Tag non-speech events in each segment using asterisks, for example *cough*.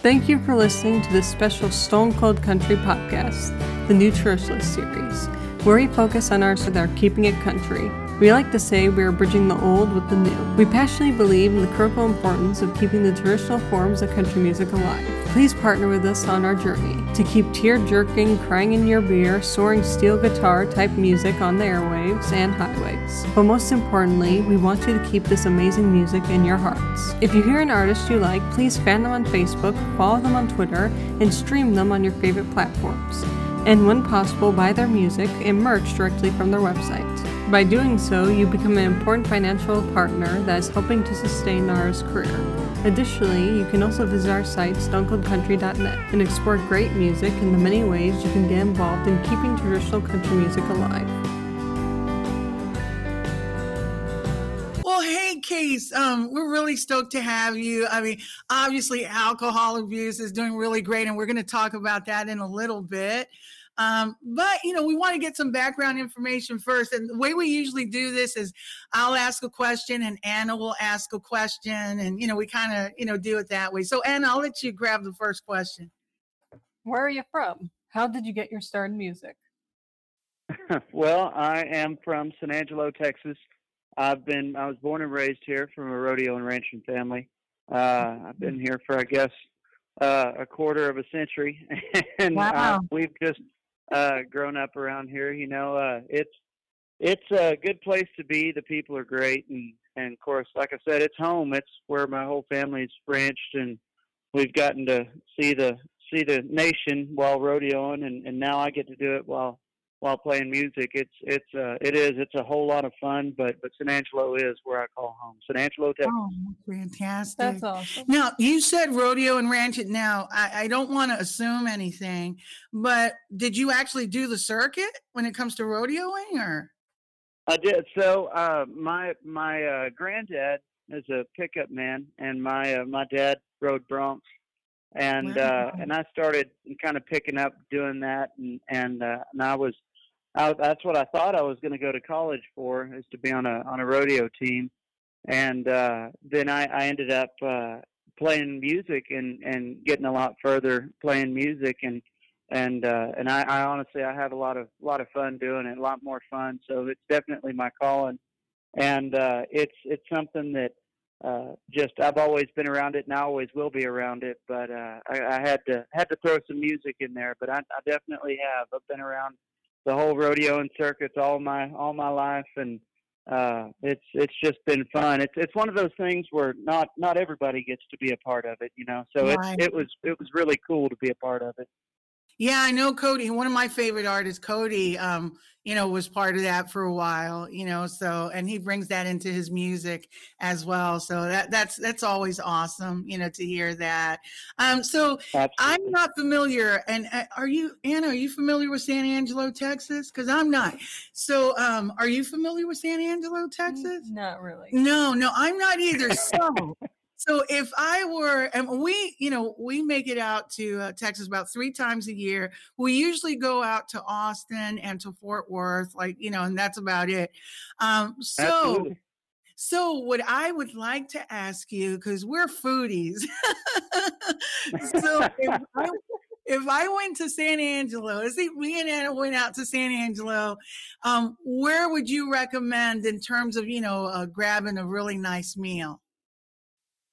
Thank you for listening to this special Stone Cold Country podcast, the new Churchless series, where we focus on our with our keeping it country. We like to say we are bridging the old with the new. We passionately believe in the critical importance of keeping the traditional forms of country music alive. Please partner with us on our journey to keep tear jerking, crying in your beer, soaring steel guitar type music on the airwaves and highways. But most importantly, we want you to keep this amazing music in your hearts. If you hear an artist you like, please fan them on Facebook, follow them on Twitter, and stream them on your favorite platforms. And when possible, buy their music and merch directly from their website. By doing so, you become an important financial partner that is helping to sustain Nara's career. Additionally, you can also visit our site, stonecoldcountry.net, and explore great music and the many ways you can get involved in keeping traditional country music alive. Hey, um, we're really stoked to have you. I mean, obviously, alcohol abuse is doing really great, and we're going to talk about that in a little bit. Um, but you know, we want to get some background information first. And the way we usually do this is I'll ask a question and Anna will ask a question. And you know, we kind of, you know, do it that way. So Anna, I'll let you grab the first question. Where are you from? How did you get your start in music? *laughs* well, I am from San Angelo, Texas. I've been I was born and raised here from a rodeo and ranching family. Uh, I've been here for I guess uh, a quarter of a century, *laughs* and uh, Wow. uh, we've just uh, grown up around here. You know, uh, it's it's a good place to be. The people are great, and and of course, like I said, it's home. It's where my whole family's branched, and we've gotten to see the see the nation while rodeoing, and and now I get to do it while while playing music. It's it's uh it is it's a whole lot of fun, but but San Angelo is where I call home. San Angelo, Texas. Oh, fantastic. That's awesome. Now, you said rodeo and ranch it. Now, I, I don't want to assume anything, but did you actually do the circuit when it comes to rodeoing or? I did. So uh, my my uh, granddad is a pickup man, and my uh, my dad rode broncs, and uh, and I started kind of picking up doing that, and and uh, and I was, I, that's what I thought I was going to go to college for, is to be on a on a rodeo team, and uh, then I I ended up uh, playing music and and getting a lot further playing music and and uh, and I, I honestly I have a lot of lot of fun doing it, a lot more fun. So it's definitely my calling, and uh, it's it's something that uh, just I've always been around it, and I always will be around it. But uh, I, I had to had to throw some music in there. But I, I definitely have. I've been around the whole rodeo and circuits all my all my life, and uh, it's it's just been fun. It's it's one of those things where not not everybody gets to be a part of it, you know. So Right. it's it was it was really cool to be a part of it. Yeah, I know Cody. One of my favorite artists, Cody, um, you know, was part of that for a while, you know, so and he brings that into his music as well. So that that's that's always awesome, you know, to hear that. Um, so I'm not familiar, and uh, are you, Anna? Are you familiar with San Angelo, Texas? Because I'm not. So, um, are you familiar with San Angelo, Texas? Not really. No, no, I'm not either. So, *laughs* so if I were, and we, you know, we make it out to uh, Texas about three times a year. We usually go out to Austin and to Fort Worth, like you know, and that's about it. Um, so, Absolutely. so what I would like to ask you, because we're foodies, *laughs* so if I, if I went to San Angelo, let's see, me and Anna went out to San Angelo, um, where would you recommend in terms of you know uh, grabbing a really nice meal?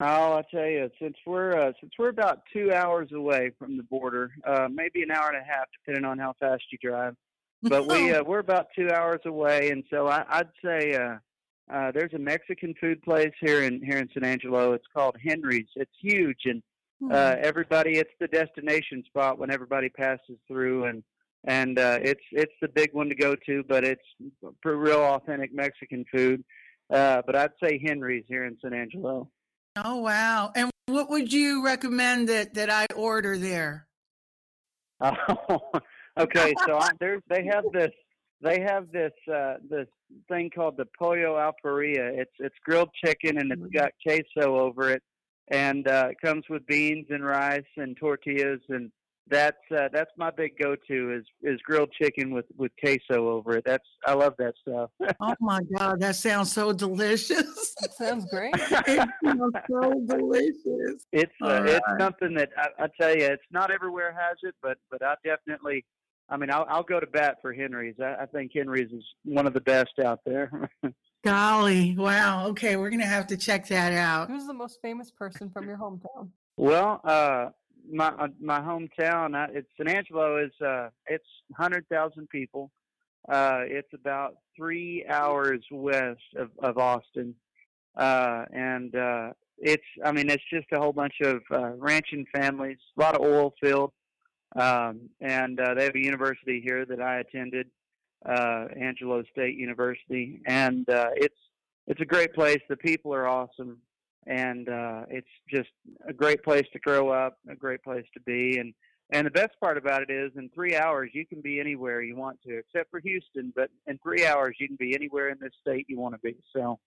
Oh, I tell you, since we're uh, since we're about two hours away from the border, uh, maybe an hour and a half, depending on how fast you drive. But we *laughs* uh, we're about two hours away, and so I, I'd say uh, uh, there's a Mexican food place here in here in San Angelo. It's called Henry's. It's huge, and uh, everybody it's the destination spot when everybody passes through, and and uh, it's it's the big one to go to. But it's for real authentic Mexican food. Uh, but I'd say Henry's here in San Angelo. Oh wow! And what would you recommend that that I order there? Oh, *laughs* okay. So I, they have this they have this uh, this thing called the pollo al parrilla. It's it's grilled chicken and it's got queso over it, and uh, it comes with beans and rice and tortillas and that's uh, that's my big go-to is is grilled chicken with with queso over it. That's I love that stuff. *laughs* oh my god, that sounds so delicious. *laughs* That sounds great. *laughs* it sounds so delicious. It's uh, right. it's something that I, I tell you, it's not everywhere has it, but but I definitely. I mean, I'll, I'll go to bat for Henry's. I, I think Henry's is one of the best out there. Golly, wow. Okay, we're gonna have to check that out. Who's the most famous person from your hometown? Well, uh, my uh, my hometown, it's San Angelo is uh, it's hundred thousand people. Uh, it's about three hours west of, of Austin, uh, and uh, it's I mean it's just a whole bunch of uh, ranching families, a lot of oil field, um, and uh, they have a university here that I attended, uh, Angelo State University, and uh, it's it's a great place. The people are awesome and uh, it's just a great place to grow up, a great place to be, and and the best part about it is, in three hours you can be anywhere you want to, except for Houston. But in three hours you can be anywhere in this state you want to be. So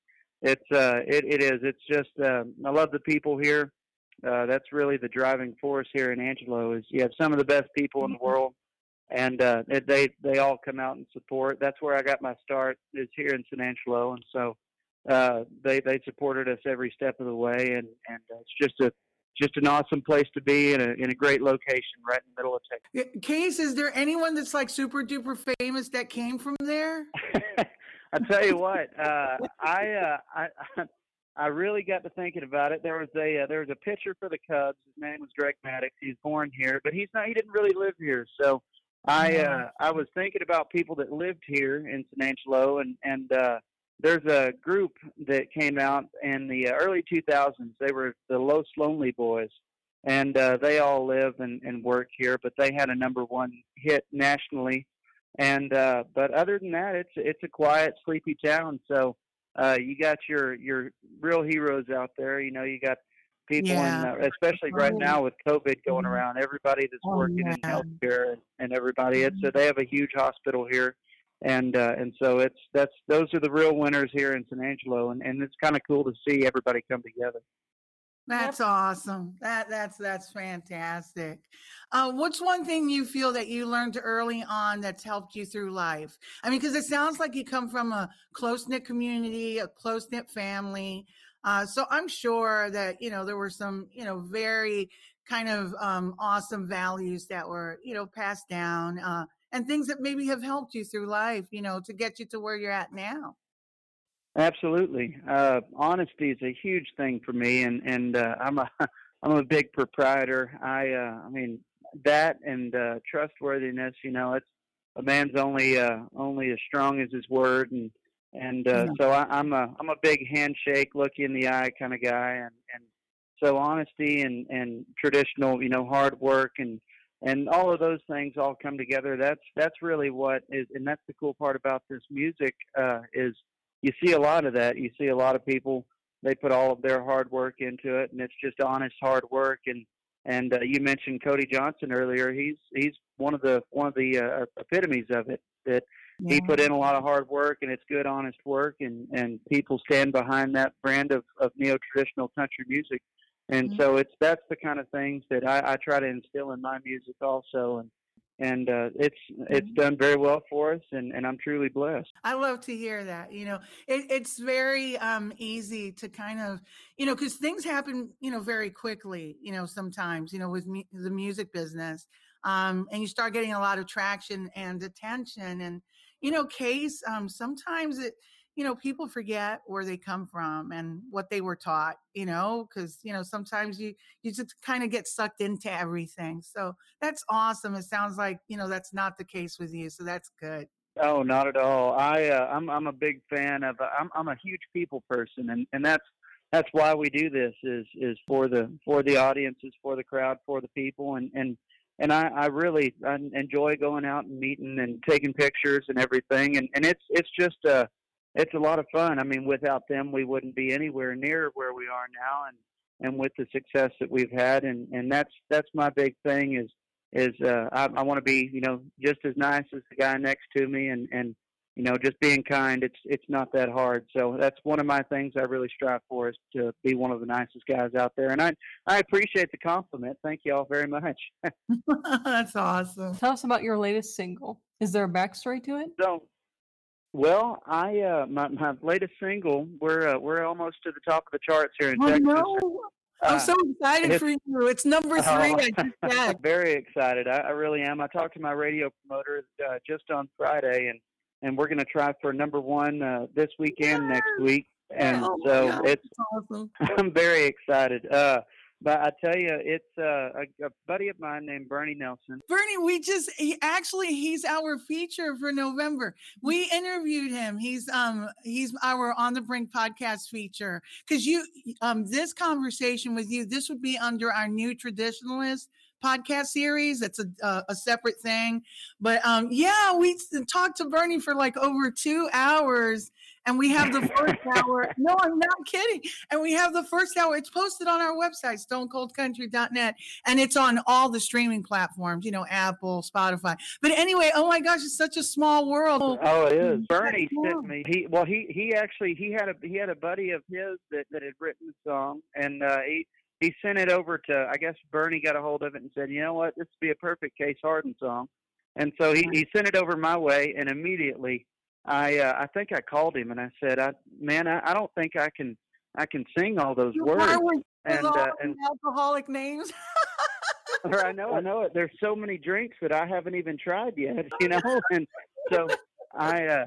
it's uh, it it is. It's just uh, I love the people here. Uh, that's really the driving force here in Angelo. Is you have some of the best people in the world, and uh, they they all come out and support. That's where I got my start. Is here in San Angelo, and so uh, they they supported us every step of the way, and and it's just a just an awesome place to be in a in a great location right in the middle of Texas. Case, is there anyone that's like super duper famous that came from there? *laughs* I tell you what, *laughs* uh, I, uh, I *laughs* I really got to thinking about it. There was a uh, there was a pitcher for the Cubs. His name was Greg Maddux. He's born here, but he's not. He didn't really live here. So I uh, I was thinking about people that lived here in San Angelo, and and uh, there's a group that came out in the uh, early 2000s. They were the Los Lonely Boys, and uh, they all live and, and work here. But they had a number one hit nationally, and uh, but other than that, it's it's a quiet, sleepy town. So uh, you got your your real heroes out there. You know, you got people, yeah. in, uh, especially right oh. now with COVID going mm-hmm. around. Everybody that's oh, working yeah. in healthcare and, and everybody. It's so mm-hmm. they have a huge hospital here and uh, and so it's that's those are the real winners here in San Angelo, and, and it's kind of cool to see everybody come together. That's awesome. That that's that's fantastic. Uh, what's one thing you feel that you learned early on that's helped you through life? I mean, because it sounds like you come from a close knit community, a close knit family. Uh, so I'm sure that you know there were some you know very kind of um, awesome values that were you know passed down. Uh, and things that maybe have helped you through life, you know, to get you to where you're at now. Absolutely. Uh, honesty is a huge thing for me, and and uh, I'm a *laughs* I'm a big proprietor. I uh, I mean that and uh, trustworthiness. You know, it's a man's only uh, only as strong as his word, and and uh, yeah. so I, I'm a I'm a big handshake, look you in the eye kind of guy, and and so honesty and and traditional, you know, hard work and and all of those things all come together. That's that's really what is, and that's the cool part about this music uh, is you see a lot of that. You see a lot of people they put all of their hard work into it, and it's just honest hard work. And and uh, you mentioned Cody Johnson earlier. He's he's one of the one of the uh, epitomes of it. That yeah. he put in a lot of hard work, and it's good, honest work, and and people stand behind that brand of of neo traditional country music and mm-hmm. so it's that's the kind of things that I, I try to instill in my music also and and uh, it's it's mm-hmm. done very well for us and, and i'm truly blessed i love to hear that you know it, it's very um, easy to kind of you know because things happen you know very quickly you know sometimes you know with mu- the music business um, and you start getting a lot of traction and attention and you know case um, sometimes it you know, people forget where they come from and what they were taught, you know, because, you know, sometimes you, you just kind of get sucked into everything. So that's awesome. It sounds like, you know, that's not the case with you. So that's good. Oh, not at all. I, uh, I'm, I'm a big fan of, I'm, I'm a huge people person and, and that's, that's why we do this is, is for the, for the audiences, for the crowd, for the people. And, and, and I, I really I enjoy going out and meeting and taking pictures and everything. And, and it's, it's just, uh, it's a lot of fun. I mean, without them, we wouldn't be anywhere near where we are now, and and with the success that we've had, and and that's that's my big thing is is uh, I, I want to be you know just as nice as the guy next to me, and and you know, just being kind. It's it's not that hard. So that's one of my things I really strive for is to be one of the nicest guys out there. And I I appreciate the compliment. Thank you all very much. *laughs* *laughs* That's awesome. Tell us about your latest single. Is there a backstory to it? So, well, I uh, my my latest single. We're uh, we're almost to the top of the charts here in Oh, Texas. no. I'm Uh, so excited for you. It's number *laughs* three. I *laughs* very excited. I, I really am. I talked to my radio promoter uh, just on Friday, and and we're going to try for number one uh, this weekend next week. And Oh, so God. it's Awesome. *laughs* I'm very excited. Uh, but I tell you, it's uh, a, a buddy of mine named Bernie Nelson. Bernie, we just he, actually he's our feature for November. We interviewed him. He's um he's our on the brink podcast feature because you um this conversation with you this would be under our new traditionalist podcast series. That's a uh, a separate thing, but um yeah, we talked to Bernie for like over two hours. And we have the *laughs* first hour. No, I'm not kidding. And we have the first hour. It's posted on our website, stonecoldcountry.net and it's on all the streaming platforms, you know, Apple, Spotify. But anyway, oh my gosh, it's such a small world. Oh, it is. Bernie sent me. He well, he he actually he had a he had a buddy of his that that had written the song, and uh, he he sent it over to. I guess Bernie got a hold of it and said, you know what, this would be a perfect Case Harden song, and so he he sent it over my way, and immediately I uh, I think I called him and I said, I man, I, I don't think I can I can sing all those words. And uh, and alcoholic names. *laughs* or I know, I know it. There's so many drinks that I haven't even tried yet, *laughs* you know. And so I, uh,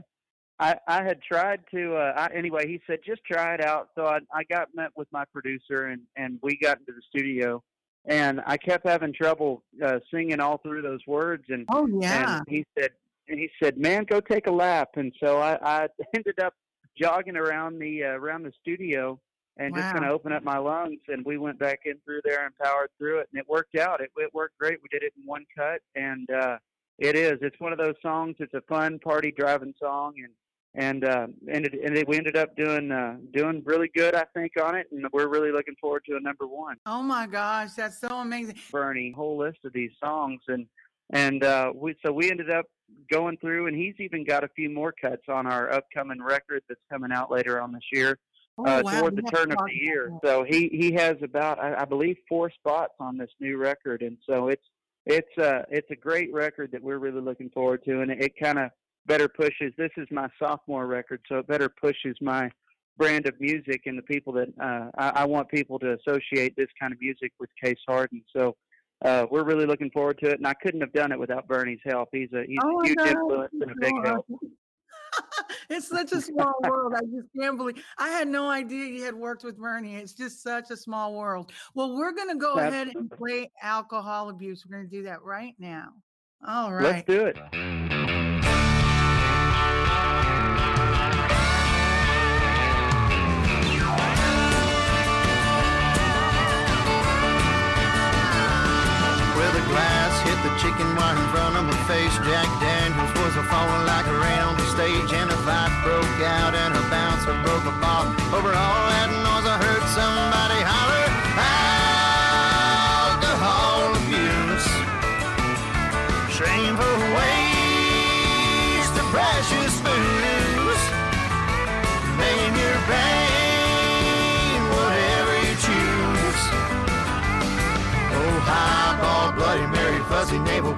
I, I had tried to. Uh, I, anyway, he said just try it out. So I, I got met with my producer, and and we got into the studio, and I kept having trouble uh, singing all through those words, and Oh yeah. and he said, and he said, man, go take a lap. And so I, I *laughs* ended up jogging around the uh, around the studio and just kind of open up my lungs. And we went back in through there and powered through it, and it worked out. It, it worked great. We did it in one cut, and uh, it is. It's one of those songs. It's a fun party driving song, and and uh, ended and it, we ended up doing uh, doing really good, I think, on it. And we're really looking forward to a number one. Oh my gosh, that's so amazing. Bernie whole list of these songs and and uh we so we ended up going through and he's even got a few more cuts on our upcoming record that's coming out later on this year Oh, uh wow, toward the turn of the year. so he he has about I, I believe four spots on this new record. And so it's it's uh it's a great record that we're really looking forward to and it, it kind of better pushes this is my sophomore record so it better pushes my brand of music and the people that uh, I, I want people to associate this kind of music with Case Harden. So uh, we're really looking forward to it, and I couldn't have done it without Bernie's help. He's a he's Oh a huge gosh, influence and a big help. *laughs* it's such a small world. I just can't believe. I had no idea you had worked with Bernie. It's just such a small world. Well, we're going to go ahead and play alcohol abuse. We're going to do that right now. All right. Let's do it. Hit the chicken wire in front of my face. Jack Daniels was a falling like a rain on the stage, and a fight broke out, and a bouncer broke a bottle. Over all that noise, I heard somebody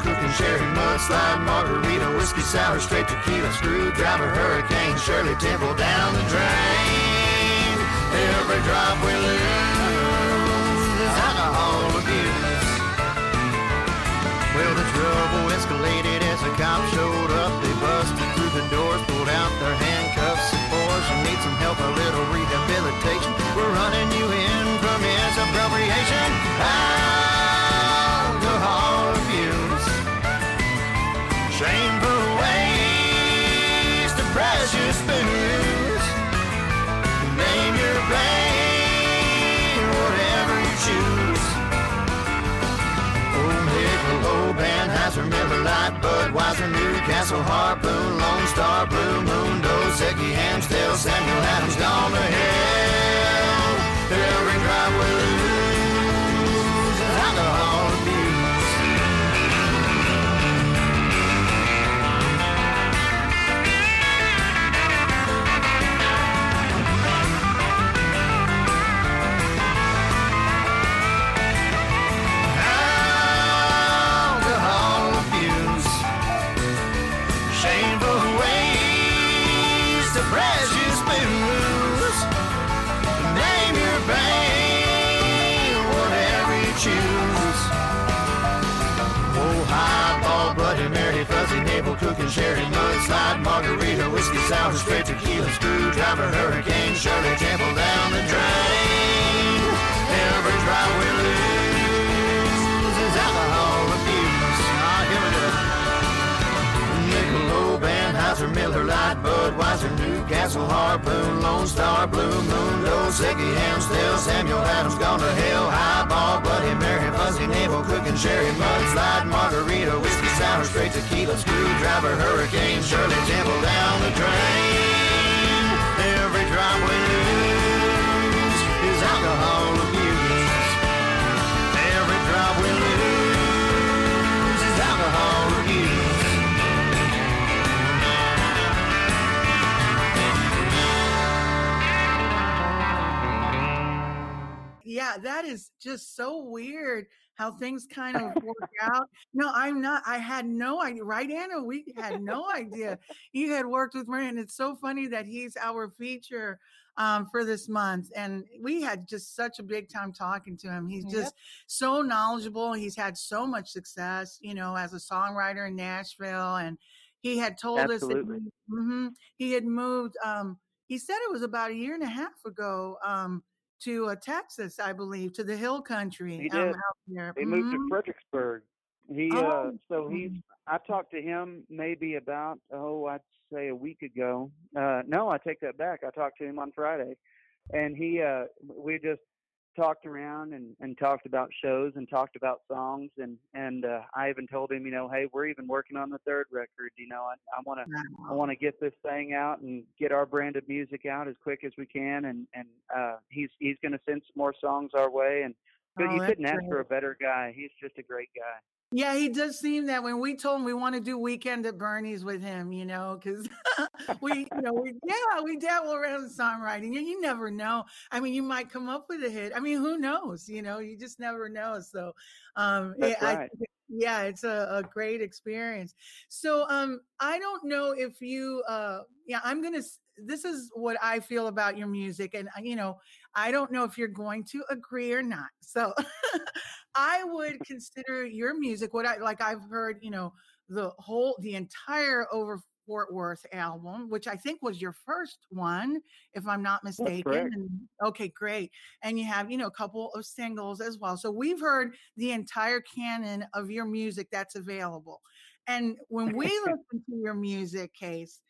cooking sherry, mudslide, margarita, whiskey sour, straight tequila, screwdriver, hurricane, Shirley Temple down the drain. Every drop we lose is alcohol abuse. Well, the trouble escalated as the cops showed up. They busted through the doors, pulled out their handcuffs. Boys, you need some help, a little rehabilitation. We're running you in for misappropriation. Alcohol Newcastle, Harpoon, Lone Star, Blue Moon, Dos Equis, Amstel, Samuel Adams, gone to hell. Every drop cooking sherry, mudslide, margarita, whiskey sour, straight tequila, screwdriver, hurricane, Shirley Temple down the drain. Newcastle, Harpoon, Lone Star, Blue Moon, Dos Equis, Amstel, Samuel Adams, Gone to Hell, Highball, Bloody Mary, Fuzzy Navel, Cooking Sherry, Mudslide, Margarita, Whiskey Sour, Straight Tequila, Screwdriver, Hurricane, Shirley Temple down the drain. Every drop lose is alcohol that is just so weird how things kind of work *laughs* out. No, I'm not. I had no idea. Right, Anna? We had no idea you had worked with Murray. And it's so funny that he's our feature um, for this month. And we had just such a big time talking to him. He's just so knowledgeable. He's had so much success, you know, as a songwriter in Nashville. And he had told us that Absolutely. he, mhm, he had moved. Um, he said it was about a year and a half ago um, to uh, Texas, I believe, to the hill country. He um, did. He moved to Mhm. Fredericksburg. He Oh. uh so he's I talked to him maybe about oh I'd say a week ago. Uh no, I take that back. I talked to him on Friday. And he uh we just talked around and and talked about shows and talked about songs and and uh I even told him, you know, hey, we're even working on the third record, you know, I I want to I want to get this thing out and get our brand of music out as quick as we can and and uh he's he's going to send some more songs our way and but Oh, you couldn't ask for a better guy. He's just a great guy. Yeah, he does seem that when we told him we want to do weekend at Bernie's with him, you know, because *laughs* we, you know, we yeah, we dabble around songwriting. You, you never know. I mean, you might come up with a hit. I mean, who knows? You know, you just never know. So, um, That's yeah, I right. think yeah, it's a, a great experience. So, um, I don't know if you, uh, yeah, I'm gonna. This is what I feel about your music, and uh, you know, I don't know if you're going to agree or not. So, *laughs* I would consider your music what I like. I've heard, you know, the whole, the entire Over Fort Worth album, which I think was your first one, if I'm not mistaken. And, okay, great. And you have, you know, a couple of singles as well. So we've heard the entire canon of your music that's available. And when we *laughs* listen to your music case,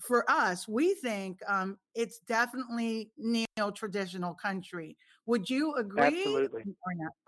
for us, we think um, it's definitely neo traditional country. Would you agree Absolutely.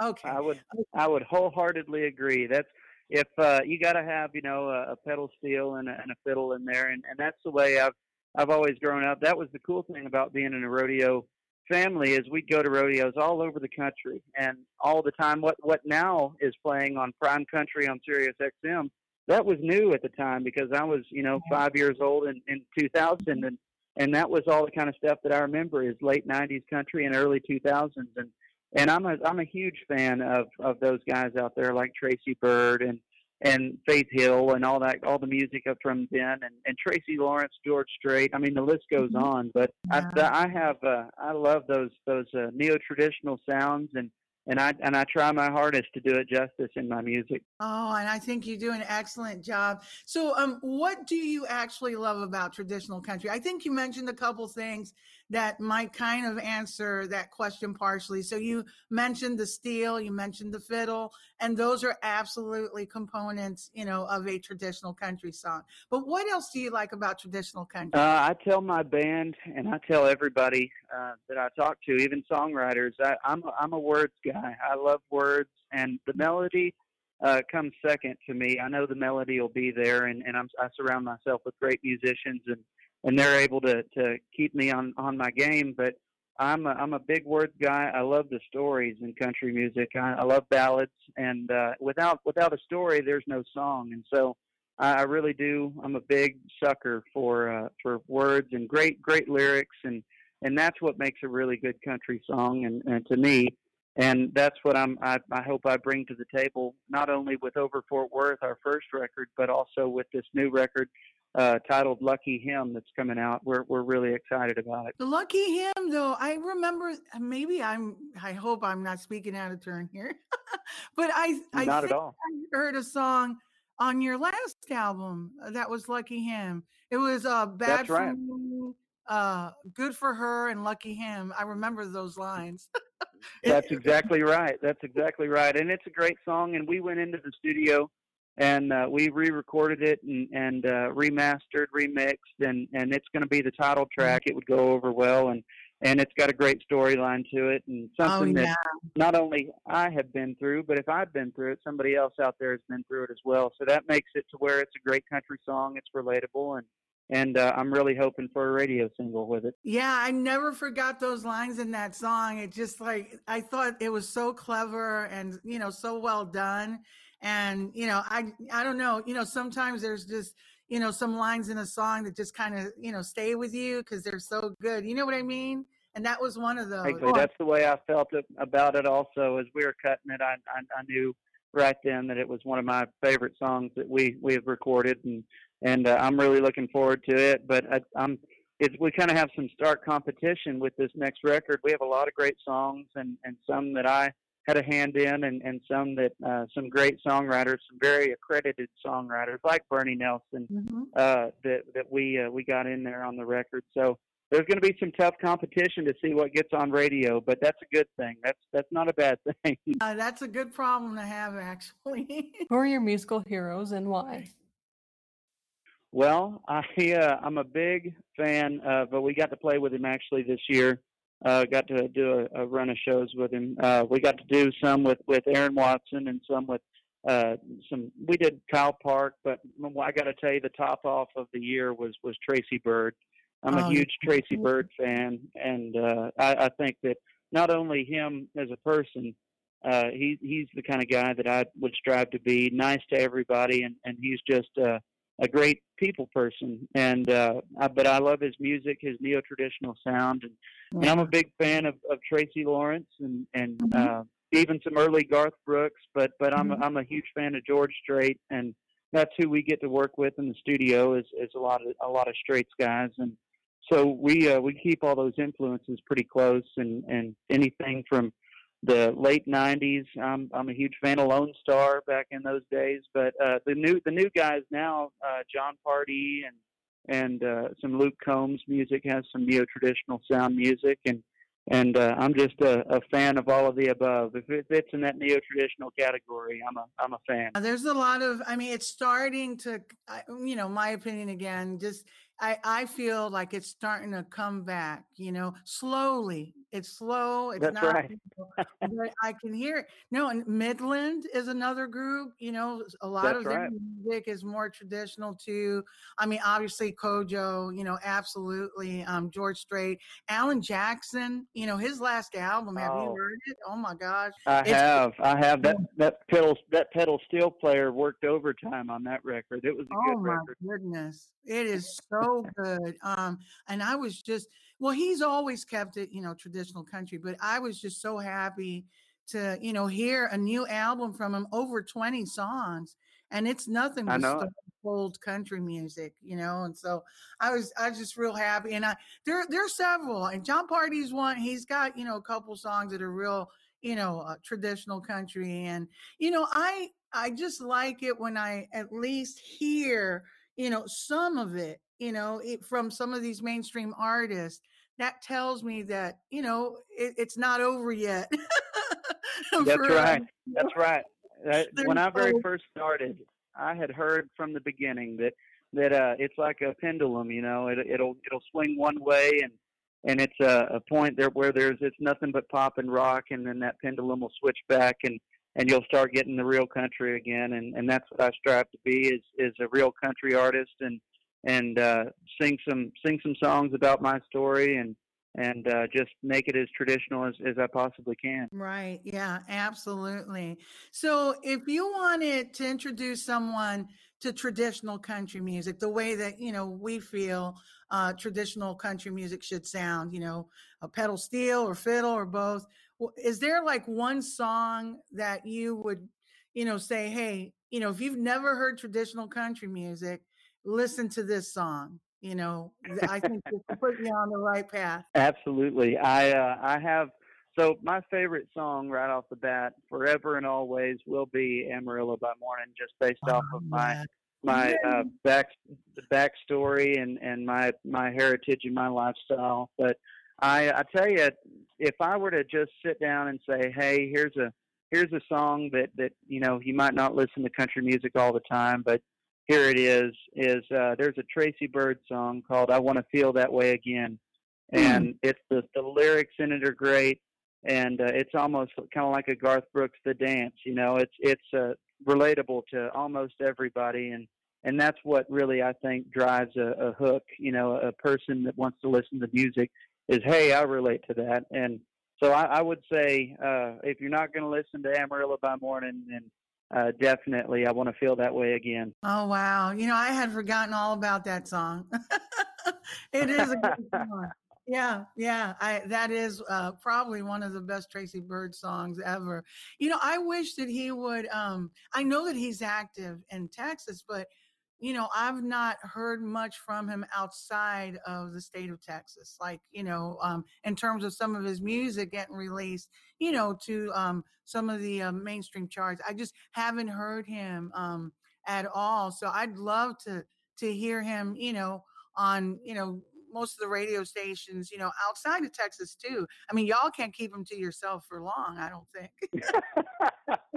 Okay. I would I would wholeheartedly agree. That's if uh, you got to have you know a, a pedal steel and a, and a fiddle in there, and, and that's the way I've I've always grown up. That was the cool thing about being in a rodeo family is we'd go to rodeos all over the country and all the time. What what now is playing on Prime Country on Sirius XM that was new at the time because I was you know five years old in, in 2000 and and that was all the kind of stuff that I remember is late 90s country and early 2000s and and I'm a I'm a huge fan of of those guys out there like Tracy Byrd and and Faith Hill and all that all the music up from then and and Tracy Lawrence, George Strait. I mean the list goes Mhm. on. But Yeah. I I have uh, I love those those uh, neo traditional sounds and and I and I try my hardest to do it justice in my music. Oh, and I think you do an excellent job. So, um, what do you actually love about traditional country? I think you mentioned a couple things that might kind of answer that question partially. So, you mentioned the steel, you mentioned the fiddle, and those are absolutely components, you know, of a traditional country song. But what else do you like about traditional country? Uh, I tell my band and I tell everybody uh, that I talk to, even songwriters, I, I'm a, I'm a words guy. I love words, and the melody uh, comes second to me. I know the melody will be there, and, and I'm, I surround myself with great musicians, and, and they're able to, to keep me on, on my game. But I'm a, I'm a big words guy. I love the stories in country music. I, I love ballads, and uh, without without a story, there's no song. And so I I really do. I'm a big sucker for uh, for words and great great lyrics, and and that's what makes a really good country song. And, and to me, and that's what I'm. I, I hope I bring to the table, not only with Over Fort Worth, our first record, but also with this new record uh, titled "Lucky Him" that's coming out. We're we're really excited about it. Lucky him, though, I remember. Maybe I'm. I hope I'm not speaking out of turn here, *laughs* but I. I not think at all. I heard a song on your last album. Uh, that was Lucky Him. It was uh, Bad That's for right. Me, uh, Good for Her, and Lucky Him. I remember those lines. *laughs* That's exactly right. That's exactly right. And it's a great song. And we went into the studio and uh, we re-recorded it and, and uh, remastered, remixed, and and it's going to be the title track. It would go over well, and and it's got a great storyline to it, and oh, something yeah. that not only I have been through, but if I've been through it, somebody else out there has been through it as well. So that makes it to where it's a great country song. It's relatable, and and uh, I'm really hoping for a radio single with it. Yeah, I never forgot those lines in that song. It just like I thought it was so clever and you know so well done. And you know, I I don't know, you know, sometimes there's just you know some lines in a song that just kind of you know stay with you because they're so good. You know what I mean? And that was one of those. Exactly. That's the way I felt about it. Also, as we were cutting it, I, I I knew right then that it was one of my favorite songs that we we have recorded, and and uh, I'm really looking forward to it. But I, I'm it's we kind of have some stark competition with this next record. We have a lot of great songs, and and some that I had a hand in, and and some that uh, some great songwriters, some very accredited songwriters like Bernie Nelson, Mhm. uh, that that we uh, we got in there on the record. So there's going to be some tough competition to see what gets on radio, but that's a good thing. That's that's not a bad *laughs* thing. Uh, that's a good problem to have, actually. *laughs* Who are your musical heroes and why? well, I uh, I'm a big fan of. Uh, we got to play with him actually this year. Uh, got to do a, a run of shows with him. Uh, we got to do some with with Aaron Watson and some with uh, some. We did Kyle Park, but I got to tell you, the top off of the year was was Tracy Byrd. I'm Oh, a huge Tracy yeah. Bird fan, and uh, I, I think that not only him as a person, uh, he he's the kind of guy that I would strive to be. Nice to everybody, and and he's just uh, a great people person. And uh, I, but I love his music, his neo traditional sound, and, and I'm a big fan of, of Tracy Lawrence and and Mhm. uh, even some early Garth Brooks. But but I'm Mhm. I'm a huge fan of George Strait, and that's who we get to work with in the studio is is a lot of a lot of Straits guys and. So we uh, we keep all those influences pretty close, and, and anything from the late '90s. I'm I'm a huge fan of Lone Star back in those days, but uh, the new the new guys now, uh, Jon Pardi and and uh, some Luke Combs music has some neo traditional sound music, and and uh, I'm just a, a fan of all of the above. If it fits in that neo traditional category, I'm a I'm a fan. Uh, There's a lot of, I mean, it's starting to, you know, my opinion again, just, I, I feel like it's starting to come back, you know, slowly. It's slow. It's That's not, right. *laughs* but I can hear it. No, and Midland is another group, you know, a lot That's of their right. music is more traditional too. I mean, obviously CoJo, you know, absolutely. Um, George Strait, Alan Jackson, you know, his last album, have you Oh. heard it? Oh my gosh. I It's- have, I have that that pedal that pedal steel player worked overtime on that record. It was a Oh good record. Oh my goodness. It is *laughs* so good. Um, and I was just, well, he's always kept it, you know, traditional country, but I was just so happy to, you know, hear a new album from him, over 20 songs. And it's nothing but stone country music, you know. And so I was I was just real happy. And I there there's several. And Jon Pardi's one, he's got, you know, a couple songs that are real, you know, uh, traditional country. And, you know, I I just like it when I at least hear you know some of it you know it, from some of these mainstream artists that tells me that you know it, it's not over yet *laughs* That's For, right. um, That's right. Uh, *laughs* when I very first started, I had heard from the beginning that that uh, it's like a pendulum. You know, it, it'll it'll swing one way, and and it's a, a point there where there's it's nothing but pop and rock, and then that pendulum will switch back, and and you'll start getting the real country again, and and that's what I strive to be is is a real country artist, and and uh, sing some sing some songs about my story, and and uh, just make it as traditional as, as I possibly can. right yeah absolutely so if you wanted to introduce someone to traditional country music the way that you know we feel uh, traditional country music should sound you know a pedal steel or fiddle or both is there like one song that you would you know say hey you know if you've never heard traditional country music listen to this song you know i think will put you on the right path Absolutely. I uh, I have so my favorite song right off the bat, forever and always, will be Amarillo by Morning, just based off of my yeah. my uh, back the backstory and and my my heritage and my lifestyle. But I I tell you, if I were to just sit down and say, hey, here's a here's a song that that you know you might not listen to country music all the time, but here it is. Is uh, there's a Tracy Byrd song called "I Want to Feel That Way Again," and it's the the lyrics in it are great, and uh, it's almost kind of like a Garth Brooks "The Dance." You know, it's it's uh, relatable to almost everybody, and and that's what really I think drives a, a hook. You know, a person that wants to listen to music is, hey, I relate to that, and so I, I would say uh, if you're not going to listen to Amarillo by Morning, then uh, definitely I want to feel that way again. Oh wow! You know, I had forgotten all about that song. *laughs* it is a good *laughs* song. Yeah, yeah. I that is uh, probably one of the best Tracy Byrd songs ever. You know, I wish that he would. Um, I know that he's active in Texas, but you know, I've not heard much from him outside of the state of Texas. Like, you know, um, in terms of some of his music getting released, you know, to um, some of the uh, mainstream charts, I just haven't heard him um, at all. So I'd love to to hear him, you know, on you know most of the radio stations, you know, outside of Texas too. I mean, y'all can't keep him to yourself for long. I don't think. *laughs*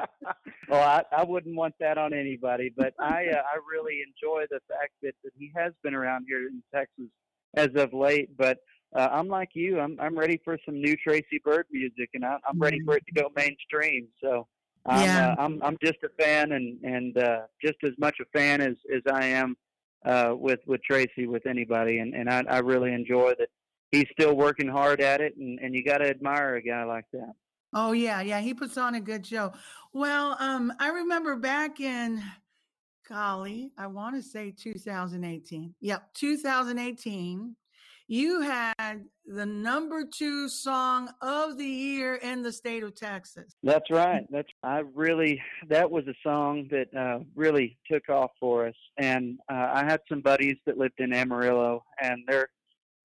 *laughs* well, I, I wouldn't want that on anybody, but I uh, I really enjoy the fact that, that he has been around here in Texas as of late. But uh, I'm like you, I'm I'm ready for some new Tracy Byrd music, and I, I'm ready for it to go mainstream. So I'm Yeah. uh, I'm I'm just a fan, and and uh, just as much a fan as as I am uh, with with Tracy with anybody, and and I I really enjoy that he's still working hard at it, and and you got to admire a guy like that. Oh yeah, yeah, he puts on a good show. Well, um, I remember back in golly, I want to say 2018. Yep, 2018. You had the number two song of the year in the state of Texas. That's right. That's I really that was a song that uh, really took off for us, and uh, I had some buddies that lived in Amarillo, and their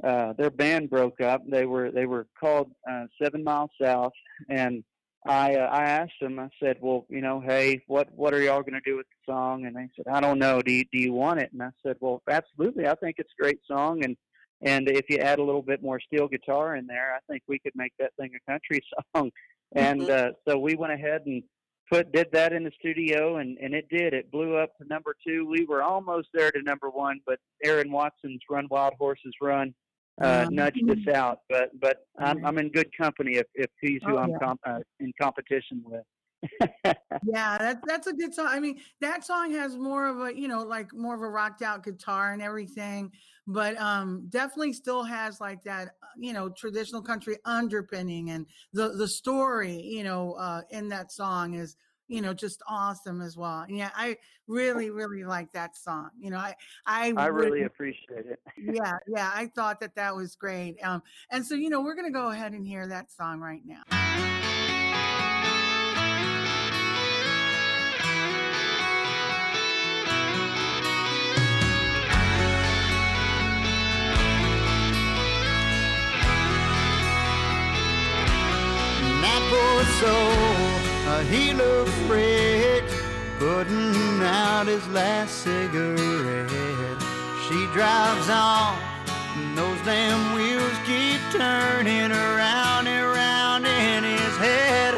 uh, their band broke up. They were they were called uh, Seven Miles South, and I uh, I asked them. I said, well, you know, hey, what what are y'all going to do with the song? And they said, I don't know. Do you, do you want it? And I said, well, absolutely. I think it's a great song, and and if you add a little bit more steel guitar in there, I think we could make that thing a country *laughs* song. And uh, so we went ahead and put did that in the studio, and and it did. It blew up to number two. We were almost there to number one, but Aaron Watson's "Run Wild Horses Run" uh, Yeah. nudged us out. But but I'm I'm in good company if if he's who Oh, I'm yeah. com- uh, in competition with. *laughs* Yeah, that's that's a good song. I mean, that song has more of a, you know, like more of a rocked out guitar and everything, but um definitely still has like that, uh, you know, traditional country underpinning and the the story, you know, uh in that song is, you know, just awesome as well. Yeah, I really really like that song. You know, I I I would- really appreciate it. *laughs* yeah, yeah, I thought that that was great. Um and so, you know, we're going to go ahead and hear that song right now. That poor soul, Uh, he looks wrecked, putting out his last cigarette. She drives on, and those damn wheels keep turning around and round in his head.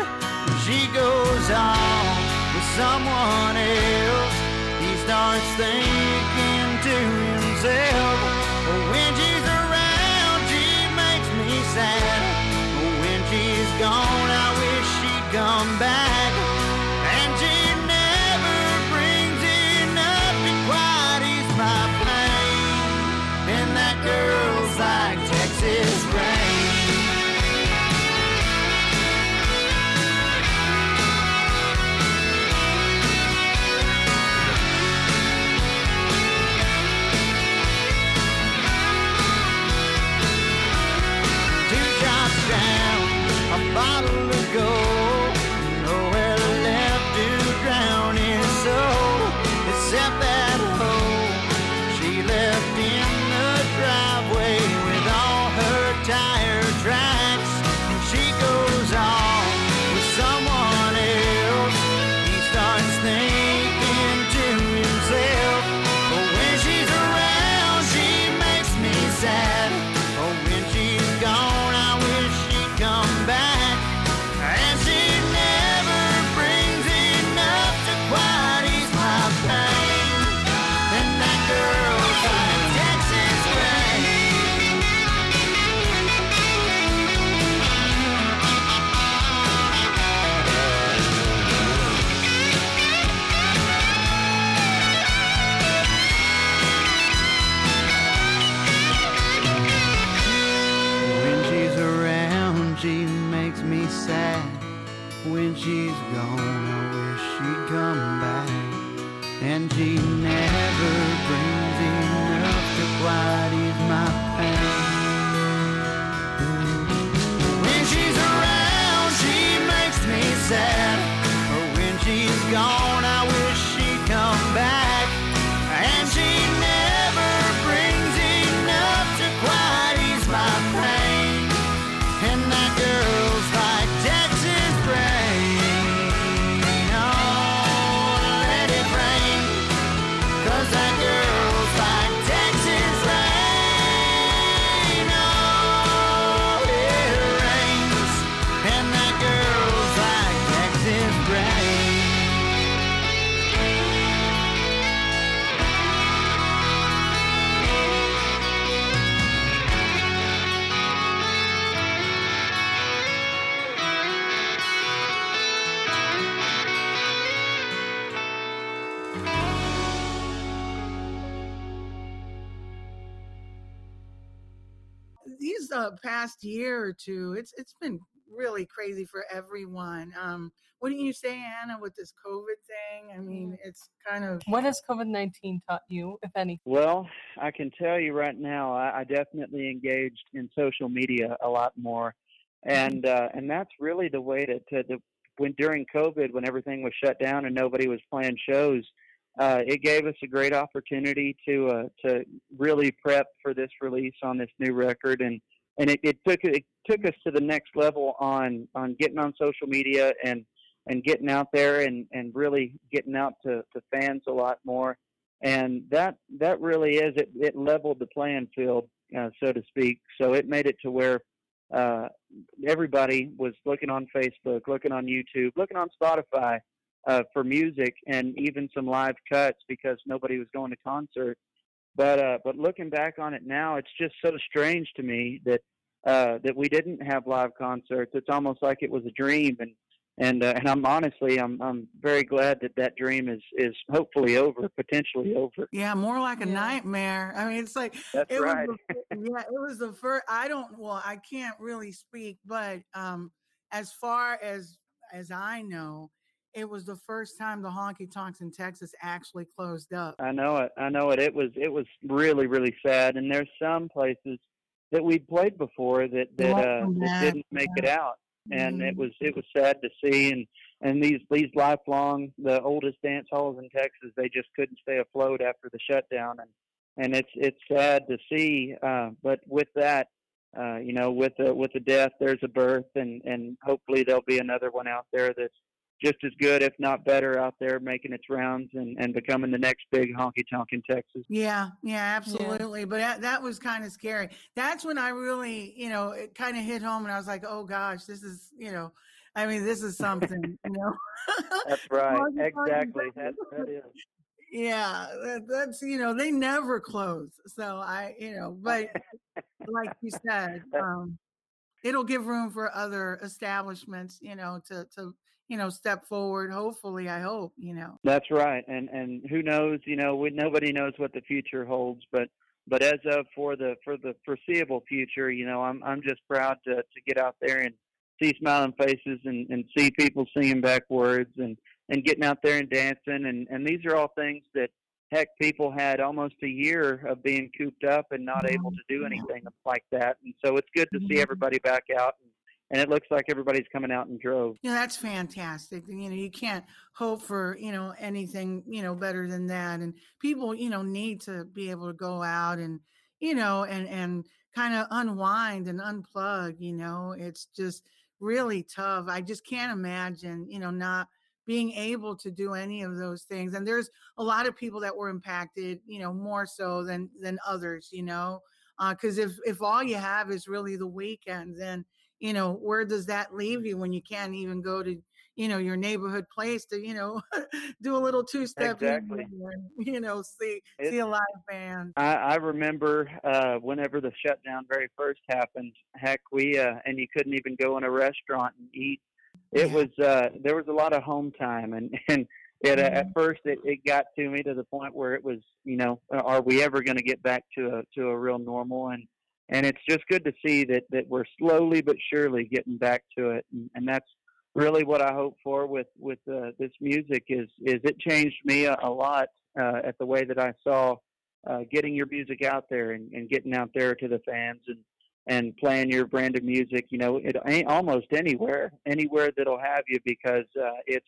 She goes on with someone else. He starts thinking to himself, oh, when she's around, she makes me sad. Oh, when she's gone, back. These uh, past year or two, it's it's been really crazy for everyone. Um, what do you say, Anna, with this COVID thing? I mean, it's kind of What has COVID 19 taught you, if anything? Well, I can tell you right now, I, I definitely engaged in social media a lot more, and uh, and that's really the way to, to, to when during COVID, when everything was shut down and nobody was playing shows, uh, it gave us a great opportunity to uh, to really prep for this release on this new record, and and it, it took it took us to the next level on on getting on social media and and getting out there and and really getting out to to fans a lot more. And that that really is it it leveled the playing field uh, so to speak. So it made it to where uh everybody was looking on facebook looking on youtube looking on spotify uh for music and even some live cuts because nobody was going to concert but uh but looking back on it now it's just so strange to me that uh that we didn't have live concerts it's almost like it was a dream and and uh, and I'm honestly I'm I'm very glad that that dream is is hopefully over, potentially over. yeah, more like a Yeah. nightmare. I mean, it's like That's it right. was the, yeah, it was the first. I don't. Well, I can't really speak, but um, as far as as I know, it was the first time the honky tonks in Texas actually closed up. I know it. I know it. It was it was really really sad. And there's some places that we'd played before that that uh that didn't make it out, and it Mhm. was it was sad to see. And and these these lifelong the oldest dance halls in Texas they just couldn't stay afloat after the shutdown. And and it's it's sad to see. Uh, but with that. Uh, you know, with the with the death, there's a birth, and and hopefully there'll be another one out there that's just as good, if not better, out there making its rounds and, and becoming the next big honky tonk in Texas. Yeah, yeah, absolutely. But that, that was kind of scary. That's when I really, you know, it kind of hit home and I was like, oh gosh, this is, you know, I mean, this is something, *laughs* you know. That's right. Honky tonk in Exactly. That, that is. *laughs* yeah, that, that's, you know, they never close. So I, you know, but *laughs* like you said, um, it'll give room for other establishments, you know, to, to, you know, step forward. Hopefully, I hope, you know. That's right. And and who knows? You know, we, nobody knows what the future holds. But but as of for the for the foreseeable future, you know, I'm I'm just proud to to get out there and see smiling faces and and see people singing back words and and getting out there and dancing and and these are all things that heck people had almost a year of being cooped up and not able to do anything like that and so it's good to see Mhm. everybody back out and, and it looks like everybody's coming out in droves Yeah, that's fantastic. You know, you can't hope for, you know, anything, you know, better than that. And people, you know, need to be able to go out and, you know, and and kind of unwind and unplug, you know. It's just really tough. I just can't imagine, you know, not being able to do any of those things. And there's a lot of people that were impacted, you know, more so than than others, you know. Uh, because if if all you have is really the weekend, then you know where does that leave you when you can't even go to you know your neighborhood place to you know *laughs* do a little two step Exactly. you know see It- see a live band I, I remember uh, whenever the shutdown very first happened. Heck, we uh, and you couldn't even go in a restaurant and eat. It Yeah. was uh, there was a lot of home time, and *laughs* and it, uh, Mm-hmm. at first it, it got to me to the point where it was, you know, are we ever going to get back to a to a real normal? And and it's just good to see that that we're slowly but surely getting back to it, and, and that's really what I hope for with with uh, this music is is it changed me a, a lot uh, at the way that I saw uh, getting your music out there and, and getting out there to the fans and and playing your brand of music. You know, it ain't almost anywhere anywhere that'll have you because uh, it's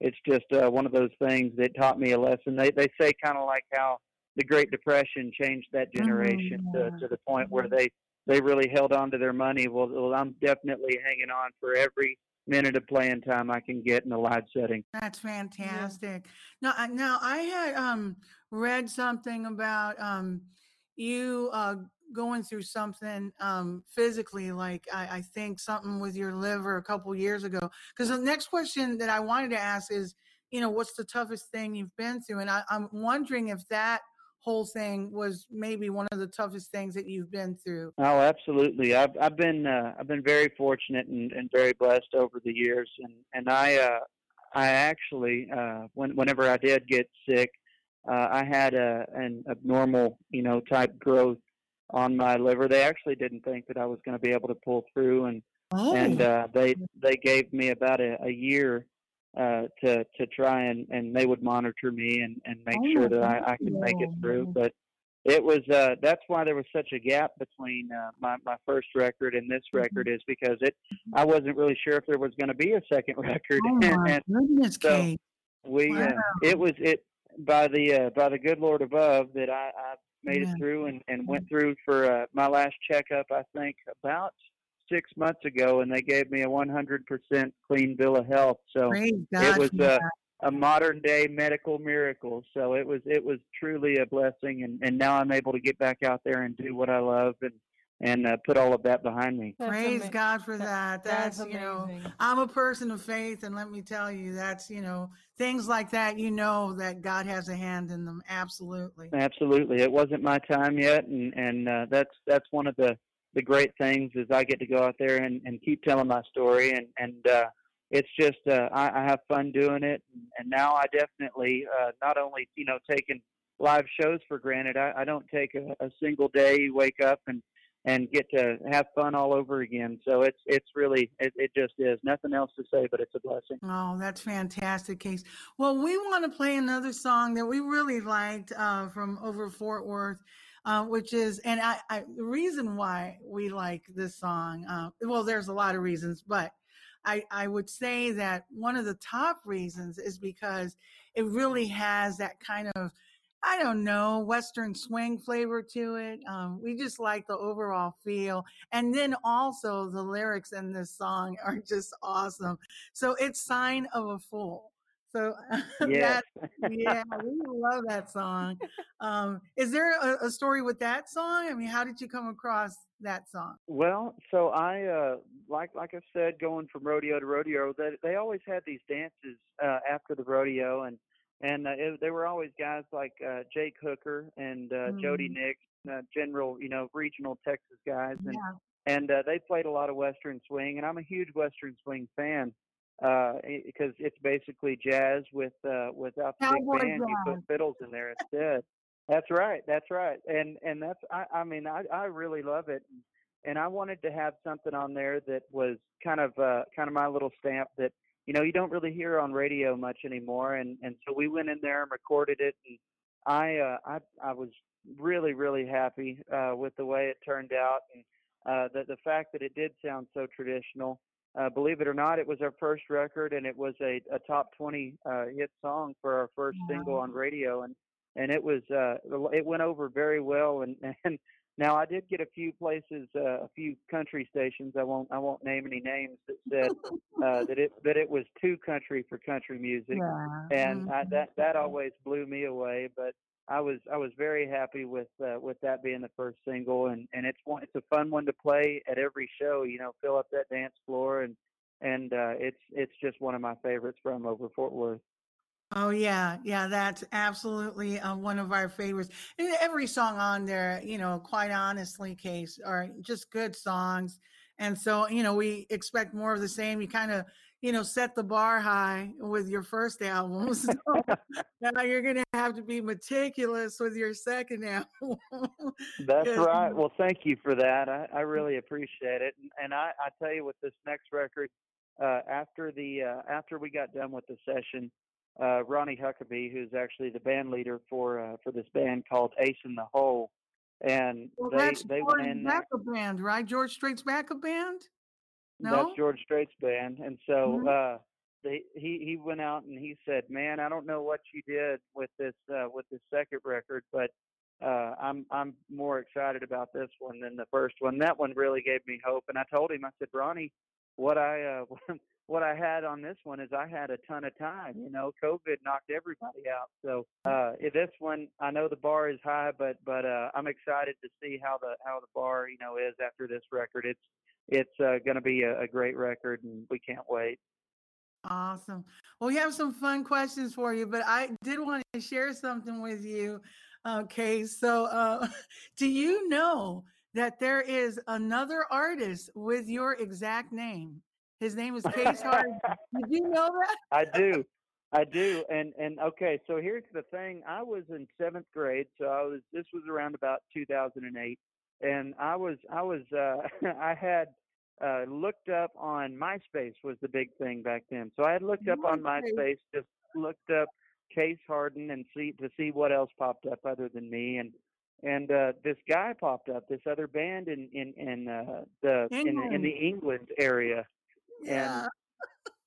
it's just uh, one of those things that taught me a lesson. They they say kind of like how the Great Depression changed that generation Mm, yeah. to to the point where they they really held on to their money. Well, well, I'm definitely hanging on for every minute of playing time I can get in a live setting. That's fantastic. Now, I- now I had um read something about um you uh going through something um physically, like I, I think something with your liver a couple years ago. Because the next question that I wanted to ask is, you know, what's the toughest thing you've been through? And I, I'm wondering if that whole thing was maybe one of the toughest things that you've been through. Oh, absolutely. I've I've been uh, I've been very fortunate and, and very blessed over the years, and and I uh, I actually uh, when whenever I did get sick, uh, I had a an abnormal you know type growth on my liver. They actually didn't think that I was going to be able to pull through, and Oh, and uh, they they gave me about a, a year uh, to to try and and they would monitor me and and make Oh, sure that I, I could make it through. But it was uh, that's why there was such a gap between uh, my my first record and this record is because it I wasn't really sure if there was going to be a second *laughs* record, oh my and goodness, so- Kate. we uh, it was it by the uh, by the good Lord above that I, I made Yeah. it through and and went through for uh, my last checkup. I think about six months ago, and they gave me a 100% clean bill of health. So Praise God. was, for uh, that. a modern day medical miracle. So it was it was truly a blessing, and and now I'm able to get back out there and do what I love and and uh, put all of that behind me. That's Praise ama- God for that- that. That's, you know. I'm a person of faith, and let me tell you, that's you know, things like that. You know that God has a hand in them. Absolutely. Absolutely, it wasn't my time yet, and and uh, that's that's one of the the great things is I get to go out there and, and keep telling my story, and and uh, it's just uh, I, I have fun doing it, and now I definitely uh, not only you know taking live shows for granted, I, I don't take a, a single day wake up and and get to have fun all over again. So it's it's really it, it just is nothing else to say, but it's a blessing. Oh, that's fantastic, Case. Well, we want to play another song that we really liked uh, from over Fort Worth, uh, which is, and I, I, the reason why we like this song, uh, well, there's a lot of reasons, but I, I would say that one of the top reasons is because it really has that kind of, I don't know, Western swing flavor to it. Um, we just like the overall feel. And then also the lyrics in this song *laughs* are just awesome. So it's Sign of a Fool. So *laughs* Yes. that, yeah, we love that song. Um, is there a, a story with that song? I mean, how did you come across that song? Well, so I uh like like I said, going from rodeo to rodeo, they they always had these dances uh after the rodeo and and uh, it, they were always guys like uh Jake Hooker and uh Jody Mm. Nix, uh, general, you know, regional Texas guys and Yeah. and uh, they played a lot of western swing and I'm a huge western swing fan. Uh, because it's basically jazz with uh, without the Cowboy big band. You jazz. put fiddles in there instead. That's right. That's right. And and that's I I mean I I really love it. And I wanted to have something on there that was kind of uh kind of my little stamp that you know you don't really hear on radio much anymore. And and so we went in there and recorded it. And I uh I I was really really happy uh with the way it turned out and uh the the fact that it did sound so traditional. Uh, believe it or not, it was our first record, and it was a, a top 20 uh, hit song for our first single on radio, and and it was uh, it went over very well. And *laughs* and now I did get a few places, uh, a few country stations. I won't I won't name any names that said uh, that it that it was too country for country music, Yeah. and I, Mhm. that that always blew me away. But I was I was very happy with uh, with that being the first single, and and it's one it's a fun one to play at every show. You know, fill up that dance floor, and and uh, it's it's just one of my favorites from over Fort Worth. Oh yeah, yeah, that's absolutely uh, one of our favorites. And every song on there, you know, quite honestly, Case, are just good songs. And so, you know, we expect more of the same. You kind of, you know, set the bar high with your first album. *laughs* So now you're going to have to be meticulous with your second *laughs* album. That's right. Well, thank you for that. I, I really appreciate it. And, and I, I tell you, with this next record, uh, after the uh, after we got done with the session, uh, Ronnie Huckaby, who's actually the band leader for uh, for this band called Ace in the Hole, and Well, they that's they George went in backup band, right? George Strait's backup band. No? That's George Strait's band, and so Mhm. uh, they, he he went out and he said, "Man, I don't know what you did with this uh, with this second record, but uh, I'm I'm more excited about this one than the first one. That one really gave me hope." And I told him, I said, "Ronnie, what I uh, *laughs* what I had on this one is I had a ton of time. You know, COVID knocked everybody out. So uh, eh, this one, I know the bar is high, but but uh, I'm excited to see how the how the bar you know is after this record. It's it's uh, going to be a, a great record, and we can't wait. Awesome. Well, we have some fun questions for you, but I did want to share something with you. Okay, so uh, *laughs* do you know that there is another artist with your exact name? His name is Case Harden. *laughs* Did you know that? I do. I do. And and okay, so here's the thing. I was in seventh grade, so I was this was around about two thousand and eight. And I was I was uh *laughs* I had uh looked up on MySpace was the big thing back then. So I had looked up on MySpace. Just looked up Case Harden and see to see what else popped up other than me and and uh this guy popped up, this other band in in in uh the in, in the England area Yeah.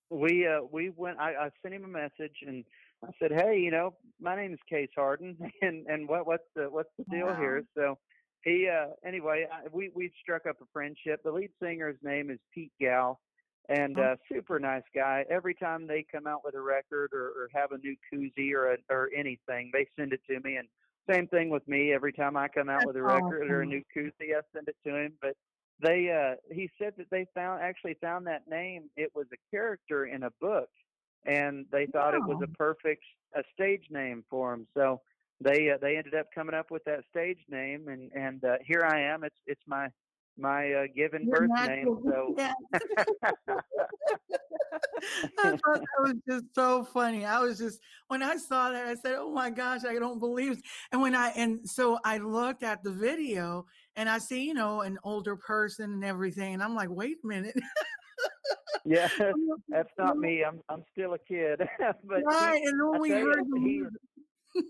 we uh we went I, I sent him a message and I said, Hey, you know, my name is Case Harden *laughs* and and what what's the what's the deal Wow. here? So he uh anyway, I, we we struck up a friendship. The lead singer's name is Pete Gow and uh super nice guy. Every time they come out with a record or, or have a new koozie or a, or anything, they send it to me and same thing with me. Every time I come out That's with a record or a new koozie, I send it to him. But they uh he said that they found actually found that name it was a character in a book and they thought it was a perfect a stage name for him so they uh, they ended up coming up with that stage name and and uh, here I am it's it's my my uh, given birth name so *laughs* *laughs* I thought that was just so funny. I was just when I saw that, I said, "Oh my gosh, I don't believe." And when I and so I looked at the video and I see, you know, an older person and everything, and I'm like, "Wait a minute." yeah *laughs* that's not me I'm I'm still a kid but he- right? And I when we you, heard the he-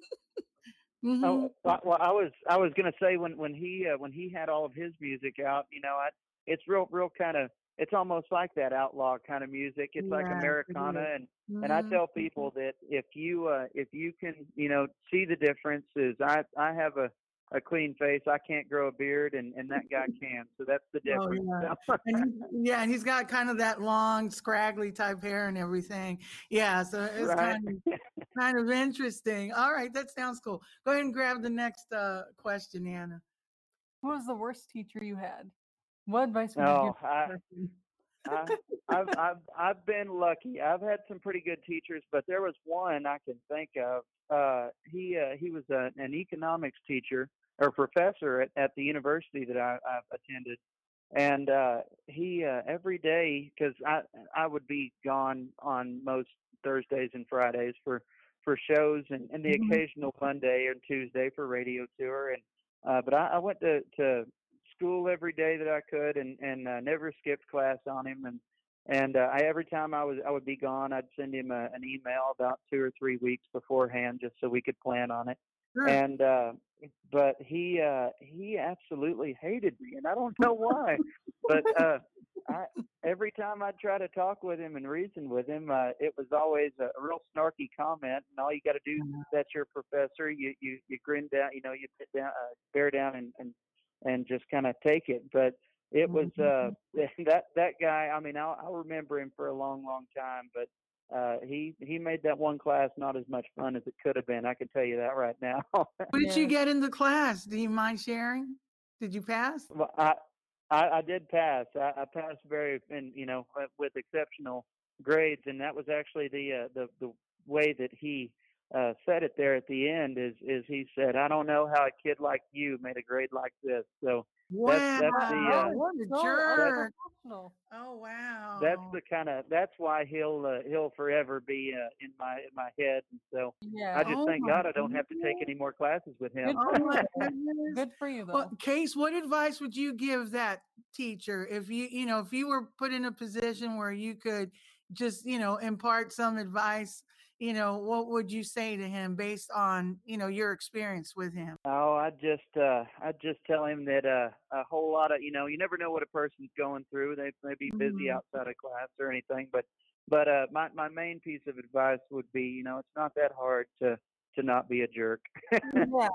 music. Mhm. Oh, well, I was I was gonna say when when he uh, when he had all of his music out, you know, I, it's real real kind of it's almost like that outlaw kind of music. It's like Yeah, it Americana, is. and and I Mhm. tell people that if you uh, if you can you know see the differences, I I have a a clean face. I can't grow a beard, and and that guy *laughs* can. So that's the difference. Oh, difference. yeah. and *laughs* he, yeah, and he's got kind of that long, scraggly type hair and everything. Yeah, so it's Right. kind of *laughs* kind of interesting. All right, that sounds cool. Go ahead and grab the next uh, question, Anna. Who was the worst teacher you had? What advice would Oh, you give? to I- I, I've I've I've been lucky. I've had some pretty good teachers, but there was one I can think of. Uh, he uh, he was a, an economics teacher or professor at, at the university that I, I've attended, and uh, he uh, every day because I I would be gone on most Thursdays and Fridays for for shows and, and the Mhm. occasional Monday or Tuesday for radio tour and uh, but I, I went to to school every day that I could and and uh, never skipped class on him and and uh, I every time I was I would be gone I'd send him a, an email about two or three weeks beforehand just so we could plan on it. Sure. and uh but he uh he absolutely hated me and I don't know why. But uh I every time I'd try to talk with him and reason with him uh it was always a, real snarky comment and all you got to do is that's your professor you you you grin down you know you down uh, bear down and and and just kind of take it. But it was uh *laughs* that that guy i mean i'll i'll remember him for a long long time but uh he he made that one class not as much fun as it could have been i can tell you that right now What did you get in the class? Do you mind sharing? Did you pass? Well, I, I I did pass. I, I passed very, and you know, with- with exceptional grades, and that was actually the uh, the the way that he uh, said it there at the end. Is is he said, I don't know how a kid like you made a grade like this. So Wow. That's, that's the uh, what a So jerk. unprofessional. Oh wow. that's the kind of that's why he'll uh, he'll forever be uh, in my in my head. And so Yeah. I just Oh thank my God I don't have to take any more classes with him. Good Oh for you. *laughs* goodness. Good for you though. Well, Case, what advice would you give that teacher if you, you know, if you were put in a position where you could just, you know, impart some advice, you know, what would you say to him based on, you know, your experience with him? Oh, I just uh I just tell him that uh a whole lot of you know, you never know what a person's going through. They may be busy Mhm. outside of class or anything, but but uh my my main piece of advice would be, you know, it's not that hard to to not be a jerk. *laughs* yeah.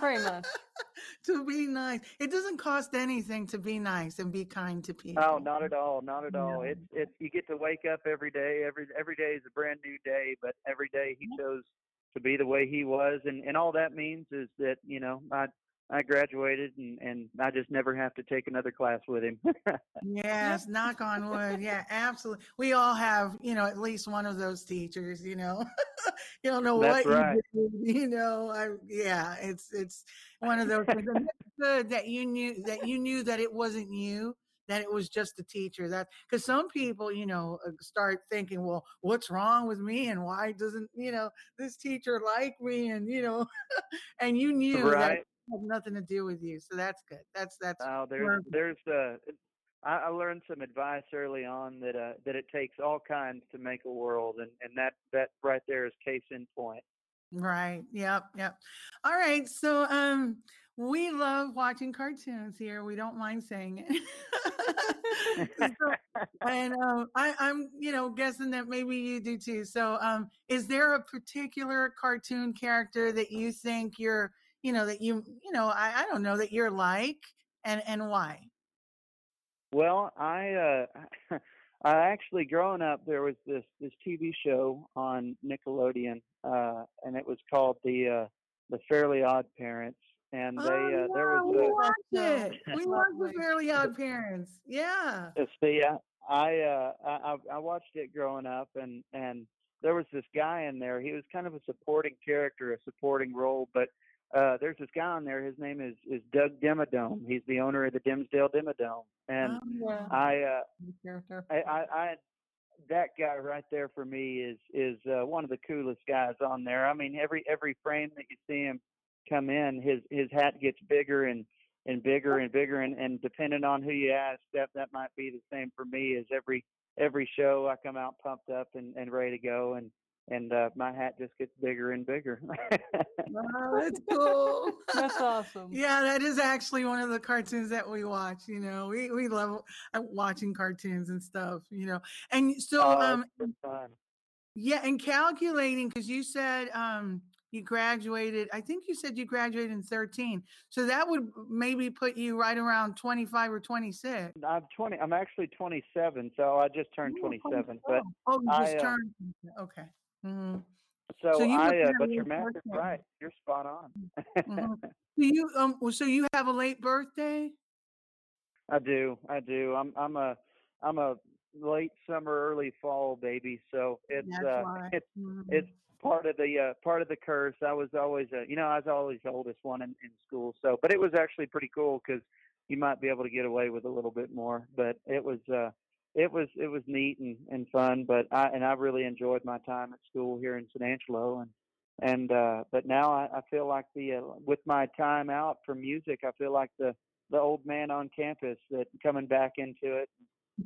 Very much. *laughs* to be nice. It doesn't cost anything to be nice and be kind to oh, people. Oh, not at all, not at all. No. It's it's you get to wake up every day. Every every day is a brand new day, but every day he chose to be the way he was, and and all that means is that you know I I graduated and and I just never have to take another class with him. *laughs* Yes, knock on wood. Yeah, absolutely. We all have, you know, at least one of those teachers, you know. *laughs* you don't know That's what right. you did, you know. I yeah, it's it's one of those things. Good that you knew that you knew that it wasn't you, that it was just the teacher. That because some people, you know, uh, start thinking, well, what's wrong with me and why doesn't, you know, this teacher like me and you know, *laughs* and you knew that right? it had nothing to do with you. So that's good. That's that's Oh, there's there's uh I, I learned some advice early on that uh that it takes all kinds to make a world and and that that right there is case in point. Right. Yep. Yep. All right. So um we love watching cartoons here. We don't mind saying it. *laughs* So- *laughs* and um I, I'm, you know, guessing that maybe you do too. So um is there a particular cartoon character that you think you're, you know, that you you know, I, I don't know that you're like and and why? Well, I uh *laughs* I actually growing up there was this this TV show on Nickelodeon uh and it was called the uh the Fairly Odd Parents and they oh, uh there yeah, was we a watched it. We *laughs* watched the. Fairly Odd Parents. Yeah. See, I I, uh, I I I watched it growing up, and and there was this guy in there. He was kind of a supporting character, a supporting role, but uh, there's this guy on there. His name is is Doug Dimmadome. He's the owner of the Dimsdale Dimmadome, and Oh, Yeah. I uh. I, I, I that guy right there for me is is uh, one of the coolest guys on there. I mean, every every frame that you see him come in, his his hat gets bigger and and bigger and bigger, and and depending on who you ask, that that might be the same for me. As every every show, I come out pumped up and and ready to go, and and uh, my hat just gets bigger and bigger. *laughs* Oh, that's *laughs* cool. *laughs* That's awesome. Yeah, that is actually one of the cartoons that we watch. You know, we we love uh, watching cartoons and stuff. You know, and so Oh, um, fun. yeah, and calculating because you said um you graduated. I think you said you graduated in thirteen, so that would maybe put you right around twenty five or twenty six. I'm 20. I'm actually 27, so I just turned 27. But oh, you I, just uh, okay. Hmm so, So I, uh, but your math is right. You're spot on. Mhm. *laughs* Do you um? So you have a late birthday? I do. I do. I'm I'm a I'm a late summer, early fall baby. So it's That's uh why. it's Mhm. it's part of the uh part of the curse. I was always a you know I was always the oldest one in, in school. So but it was actually pretty cool because you might be able to get away with a little bit more. But it was uh it was it was neat and, and fun. But I and I really enjoyed my time at school here in San Angelo and and uh but now I, I feel like the uh, with my time out for music I feel like the the old man on campus that coming back into it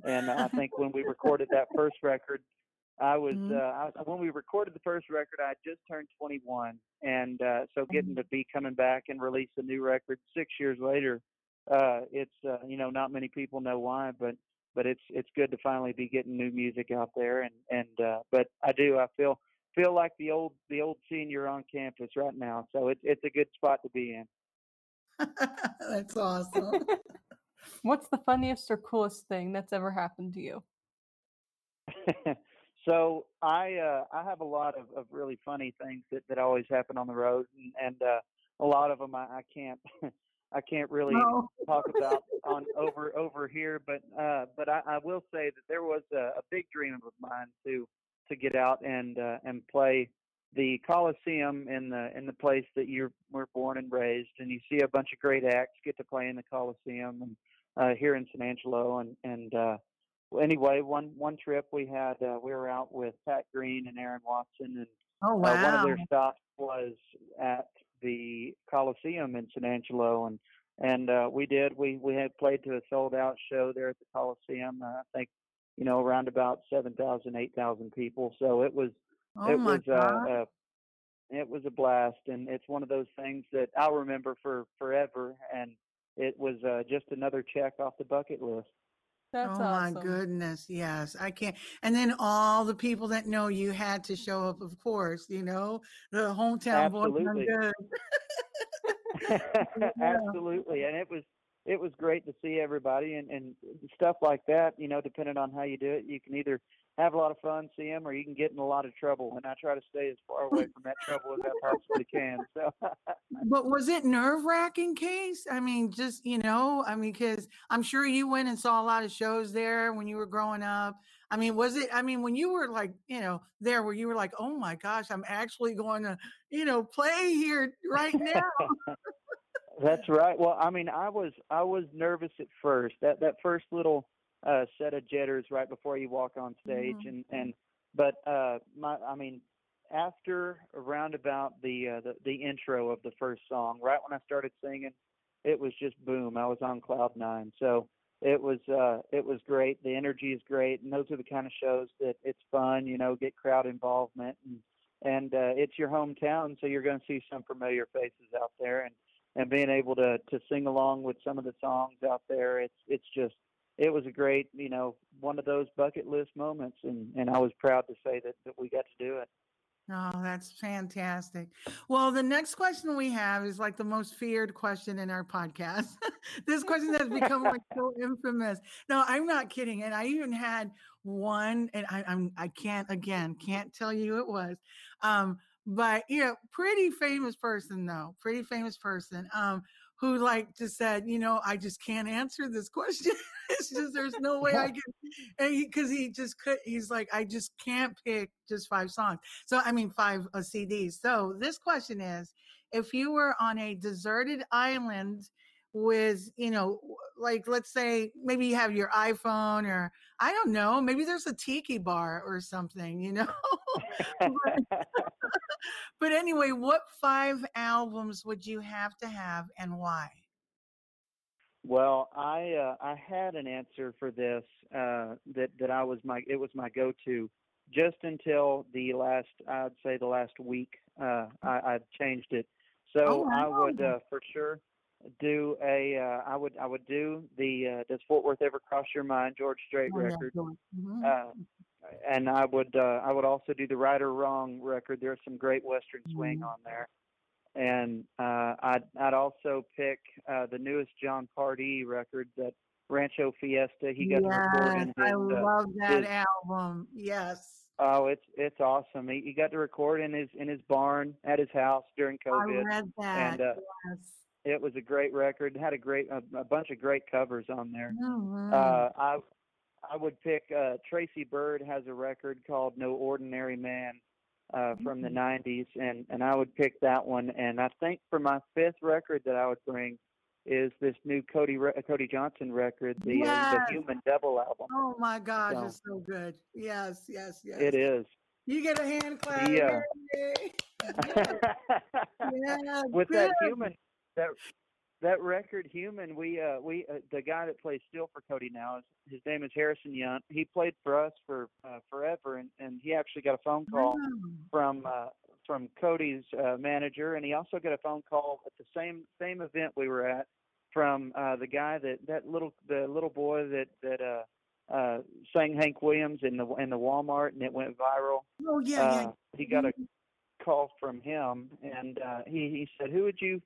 and I *laughs* think when we recorded that first record I was Mhm. uh I, when we recorded the first record I had just turned 21 and uh so getting to be coming back and release a new record 6 years later uh it's uh you know not many people know why but but it's it's good to finally be getting new music out there and and uh but I do I feel feel like the old the old senior on campus right now so it's it's a good spot to be in *laughs* That's awesome. *laughs* What's the funniest or coolest thing that's ever happened to you? *laughs* so I uh, I have a lot of, of really funny things that, that always happen on the road, and, and uh, a lot of them I, I can't I can't really Oh. talk about *laughs* on over over here. But uh, but I, I will say that there was a, a big dream of mine to to get out and uh, and play the Coliseum in the in the place that you were born and raised, and you see a bunch of great acts get to play in the Coliseum and uh, here in San Angelo. And and uh, anyway, one one trip we had uh, we were out with Pat Green and Aaron Watson, and Oh uh, one of their stops was at the Coliseum in San Angelo, and and uh, we did we we had played to a sold out show there at the Coliseum. Uh, I think you know around about seven thousand, eight thousand people. So it was oh it was uh, uh, it was a blast, and it's one of those things that I'll remember for forever. And it was uh, just another check off the bucket list. That's oh awesome. my goodness, yes, I can't. And then all the people that know you had to show up, of course. You know, the hometown boys. are Absolutely. good. *laughs* *laughs* Absolutely, and it was it was great to see everybody and and stuff like that. You know, depending on how you do it, you can either have a lot of fun, see them, or you can get in a lot of trouble. And I try to stay as far away from that *laughs* trouble as I possibly can. So. *laughs* But was it nerve wracking, Case? I mean, just you know, I mean, because I'm sure you went and saw a lot of shows there when you were growing up. I mean, was it? I mean, when you were like, you know, there where you were like, oh my gosh, I'm actually going to, you know, play here right now. *laughs* That's right. Well, I mean, I was I was nervous at first. That that first little uh set of jitters right before you walk on stage Mhm. and and but uh my I mean after around about the uh the, the intro of the first song, right when I started singing, it was just boom. I was on cloud 9. So it was uh it was great. The energy is great and those are the kind of shows that it's fun, you know, get crowd involvement and and uh it's your hometown so you're going to see some familiar faces out there and and being able to to sing along with some of the songs out there it's it's just it was a great you know one of those bucket list moments and and I was proud to say that that we got to do it Oh, that's fantastic. Well, the next question we have is like the most feared question in our podcast. *laughs* this question has become like so *laughs* infamous. No, I'm not kidding. And I even had one, and I, I'm I can't again can't tell you it was. Um, but you know, pretty famous person though, pretty famous person. Um, who like just said, you know, I just can't answer this question. *laughs* it's just there's no way I *laughs* can, and because he, just could. He's like, I just can't pick just five songs. So I mean, five uh, CDs. So this question is, if you were on a deserted island with, you know, like let's say maybe you have your iPhone or I don't know, maybe there's a tiki bar or something, you know. *laughs* *laughs* *laughs* but anyway, what five albums would you have to have and why? Well, I uh, I had an answer for this uh, that that I was my it was my go to just until the last I'd say the last week uh, I, I changed it. So Oh, I would uh, for sure do a uh, I would I would do the uh, Does Fort Worth Ever Cross Your Mind George Strait Oh, record. on. Mhm. Uh, and I would uh, I would also do the Right or Wrong record. There's some great Western swing Mhm. on there, and uh, I'd I'd also pick uh, the newest Jon Pardi record that Rancho Fiesta. He got to record in his. I uh, love that his- album. Yes. oh, it's it's awesome. He, he got to record in his in his barn at his house during COVID. I read that. and, uh, yes. It was a great record. It had a great a, a bunch of great covers on there. Mhm. Uh, I I would pick uh, Tracy Byrd has a record called No Ordinary Man uh, from the '90s, and and I would pick that one. And I think for my fifth record that I would bring is this new Cody Re- Cody Johnson record, the uh, the Human Double album. oh my gosh, so- it's so good. Yes, yes, yes. It is. You get a hand clap. Yeah. Yay. *laughs* *laughs* Yeah, With that human that that record human we uh we uh, the guy that plays steel for Cody now is his name is Harrison Young. He played for us for uh, forever and and he actually got a phone call Wow. from uh, from Cody's uh, manager, and he also got a phone call at the same same event we were at from uh, the guy that that little the little boy that that uh, uh, sang Hank Williams in the in the Walmart, and it went viral. Oh yeah, uh, He got a call from him, and uh, he he said, "Who would you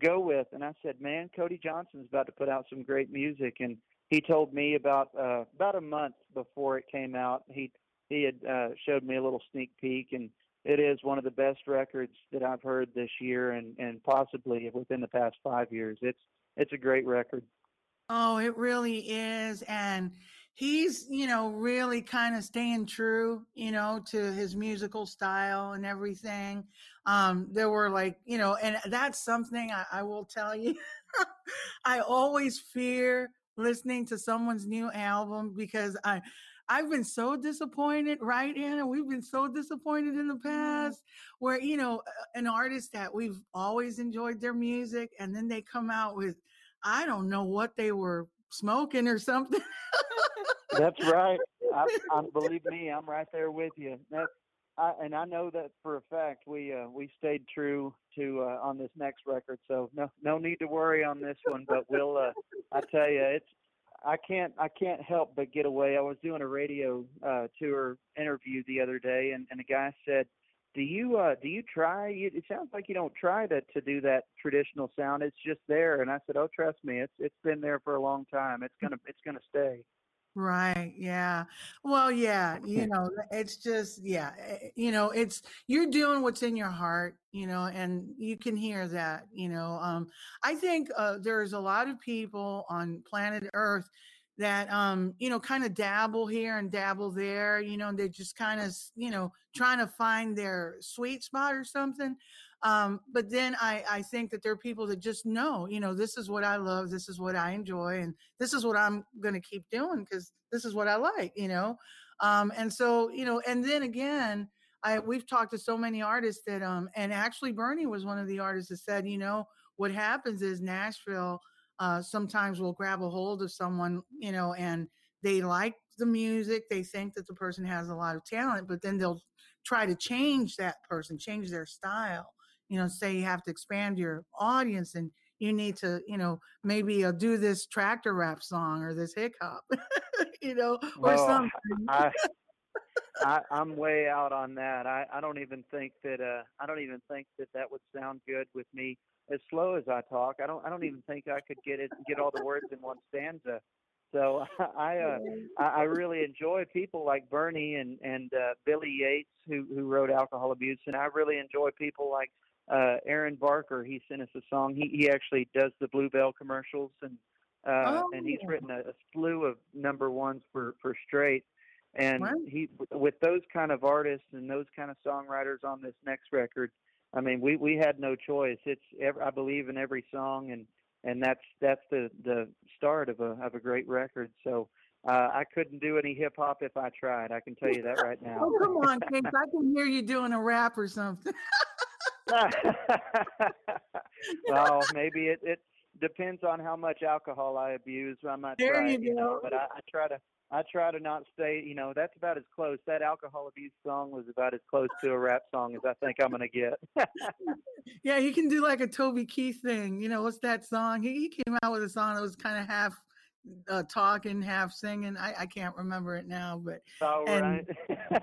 go with?" And I said, "Man, Cody Johnson's about to put out some great music." And he told me about uh, about a month before it came out. He he had uh, showed me a little sneak peek, and it is one of the best records that I've heard this year, and and possibly within the past five years. It's it's a great record. Oh, it really is. And he's you know really kind of staying true you know to his musical style and everything um there were like you know and that's something i, I will tell you *laughs* i always fear listening to someone's new album because i I've been so disappointed, right, Anna? We've been so disappointed in the mm-hmm. past where, you know, an artist that we've always enjoyed their music and then they come out with, I don't know what they were smoking or something. *laughs* That's right. I, *laughs* I believe me, I'm right there with you. That's I, and I know that for a fact. We uh, we stayed true to uh, on this next record, so no no need to worry on this one. But we'll uh, I tell you, it's I can't I can't help but get away. I was doing a radio uh, tour interview the other day, and and a guy said, "Do you uh, do you try? It sounds like you don't try to to do that traditional sound. It's just there." And I said, "Oh, trust me, it's it's been there for a long time. It's gonna it's gonna stay." Right. Yeah. Well, yeah, you know, it's just, yeah, eh, you know, it's, you're doing what's in your heart, you know, and you can hear that, you know. Um, I think uh, there's a lot of people on planet Earth that um you know kind of dabble here and dabble there you know they're just kind of you know trying to find their sweet spot or something um but then i i think that there are people that just know you know this is what i love this is what i enjoy and this is what i'm going to keep doing because this is what i like you know um and so you know and then again I we've talked to so many artists that um and actually Bernie was one of the artists that said, you know, what happens is Nashville uh, sometimes will grab a hold of someone, you know, and they like the music. They think that the person has a lot of talent, but then they'll try to change that person, change their style. You know, say you have to expand your audience and you need to, you know, maybe uh, do this tractor rap song or this hip hop, *laughs* you know, or well, something. I, I, I'm way out on that. I, I don't even think that uh, I don't even think that that would sound good with me as slow as I talk. I don't I don't even think I could get it get all the words in one stanza. So *laughs* I uh, I really enjoy people like Bernie and and uh, Billy Yates who who wrote Alcohol Abuse, and I really enjoy people like uh, Aaron Barker. He sent us a song. He he actually does the Bluebell commercials, and uh, oh. and he's written a, a slew of number ones for for Strait. And he with those kind of artists and those kind of songwriters on this next record, I mean, we we had no choice. It's every, I believe in every song, and and that's that's the the start of a of a great record. So uh, I couldn't do any hip hop if I tried. I can tell you that right now. *laughs* oh come on, Kate! I can hear you doing a rap or something. *laughs* *laughs* well, maybe it it depends on how much alcohol I abuse. I might there try, you, you know, but I, I try to I try to not stay, you know, that's about as close. That alcohol abuse song was about as close to a rap song as I think I'm going to get. *laughs* yeah, you can do like a Toby Keith thing. You know, what's that song? He, he came out with a song that was kind of half uh, talking, half singing. I, I can't remember it now, but. All and, right. *laughs*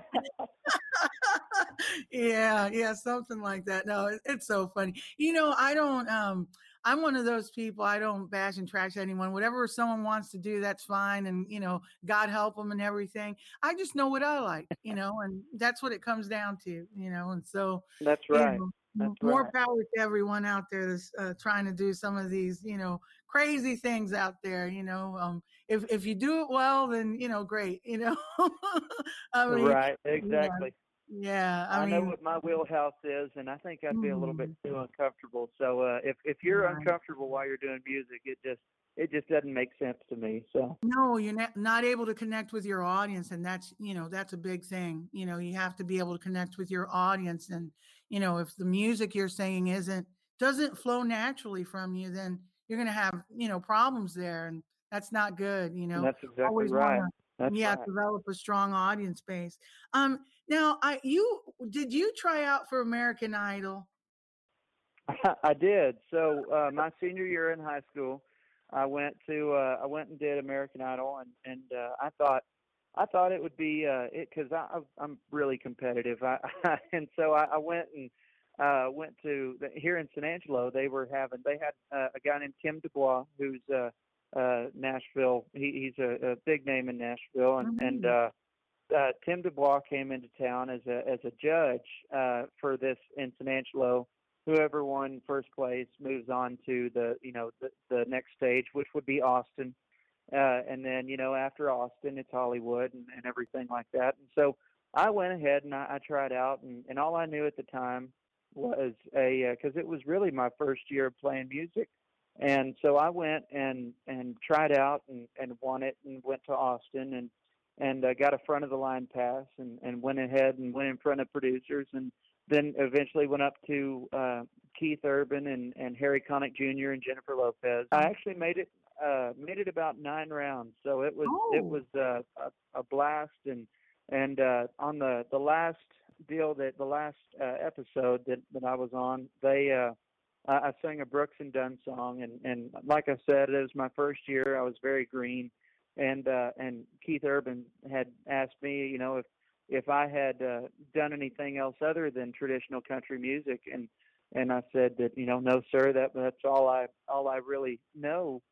yeah, yeah, something like that. No, it, it's so funny. You know, I don't, um, I'm one of those people. I don't bash and trash anyone. Whatever someone wants to do, that's fine. And you know, God help them and everything. I just know what I like, you *laughs* know, and that's what it comes down to, you know. And so that's right. You know, that's more right. power to everyone out there that's uh, trying to do some of these, you know, crazy things out there. You know, um, if if you do it well, then you know, great. You know, *laughs* I mean, right? Exactly. Yeah, I, I mean, know what my wheelhouse is, and I think I'd be a little bit mm. too uncomfortable. So uh, if if you're right. uncomfortable while you're doing music, it just it just doesn't make sense to me. So no, you're not not able to connect with your audience, and that's you know that's a big thing. You know, you have to be able to connect with your audience, and you know if the music you're saying isn't doesn't flow naturally from you, then you're going to have you know problems there, and that's not good. You know, that's exactly Always right. Wanna, that's yeah, right. develop a strong audience base. Um, now, I you did you try out for American Idol? *laughs* I did. So uh, my senior year in high school, I went to uh, I went and did American Idol, and and uh, I thought I thought it would be uh, it because I I'm really competitive. I, *laughs* and so I, I went and uh, went to the, here in San Angelo. They were having they had uh, a guy named Tim Dubois who's uh, uh, Nashville. He, he's a, a big name in Nashville, and mm-hmm. and uh, uh, Tim Dubois came into town as a as a judge uh, for this in San Angelo. Whoever won first place moves on to the you know the, the next stage, which would be Austin. uh, and then you know after Austin, it's Hollywood and, and everything like that. And so I went ahead and I, I tried out, and, and all I knew at the time was a because uh, it was really my first year of playing music, and so I went and and tried out and and won it and went to Austin and and uh, got a front of the line pass and and went ahead and went in front of producers and then eventually went up to uh, Keith Urban and and Harry Connick Jr. and Jennifer Lopez. I actually made it uh, made it about nine rounds, so it was Oh. it was uh, a, a blast and and uh, on the the last deal that the last uh, episode that that I was on, they uh, I, I sang a Brooks and Dunn song, and and like I said, it was my first year. I was very green, and uh, and Keith Urban had asked me, you know, if if I had uh, done anything else other than traditional country music, and and I said that you know, no, sir, that that's all I all I really know.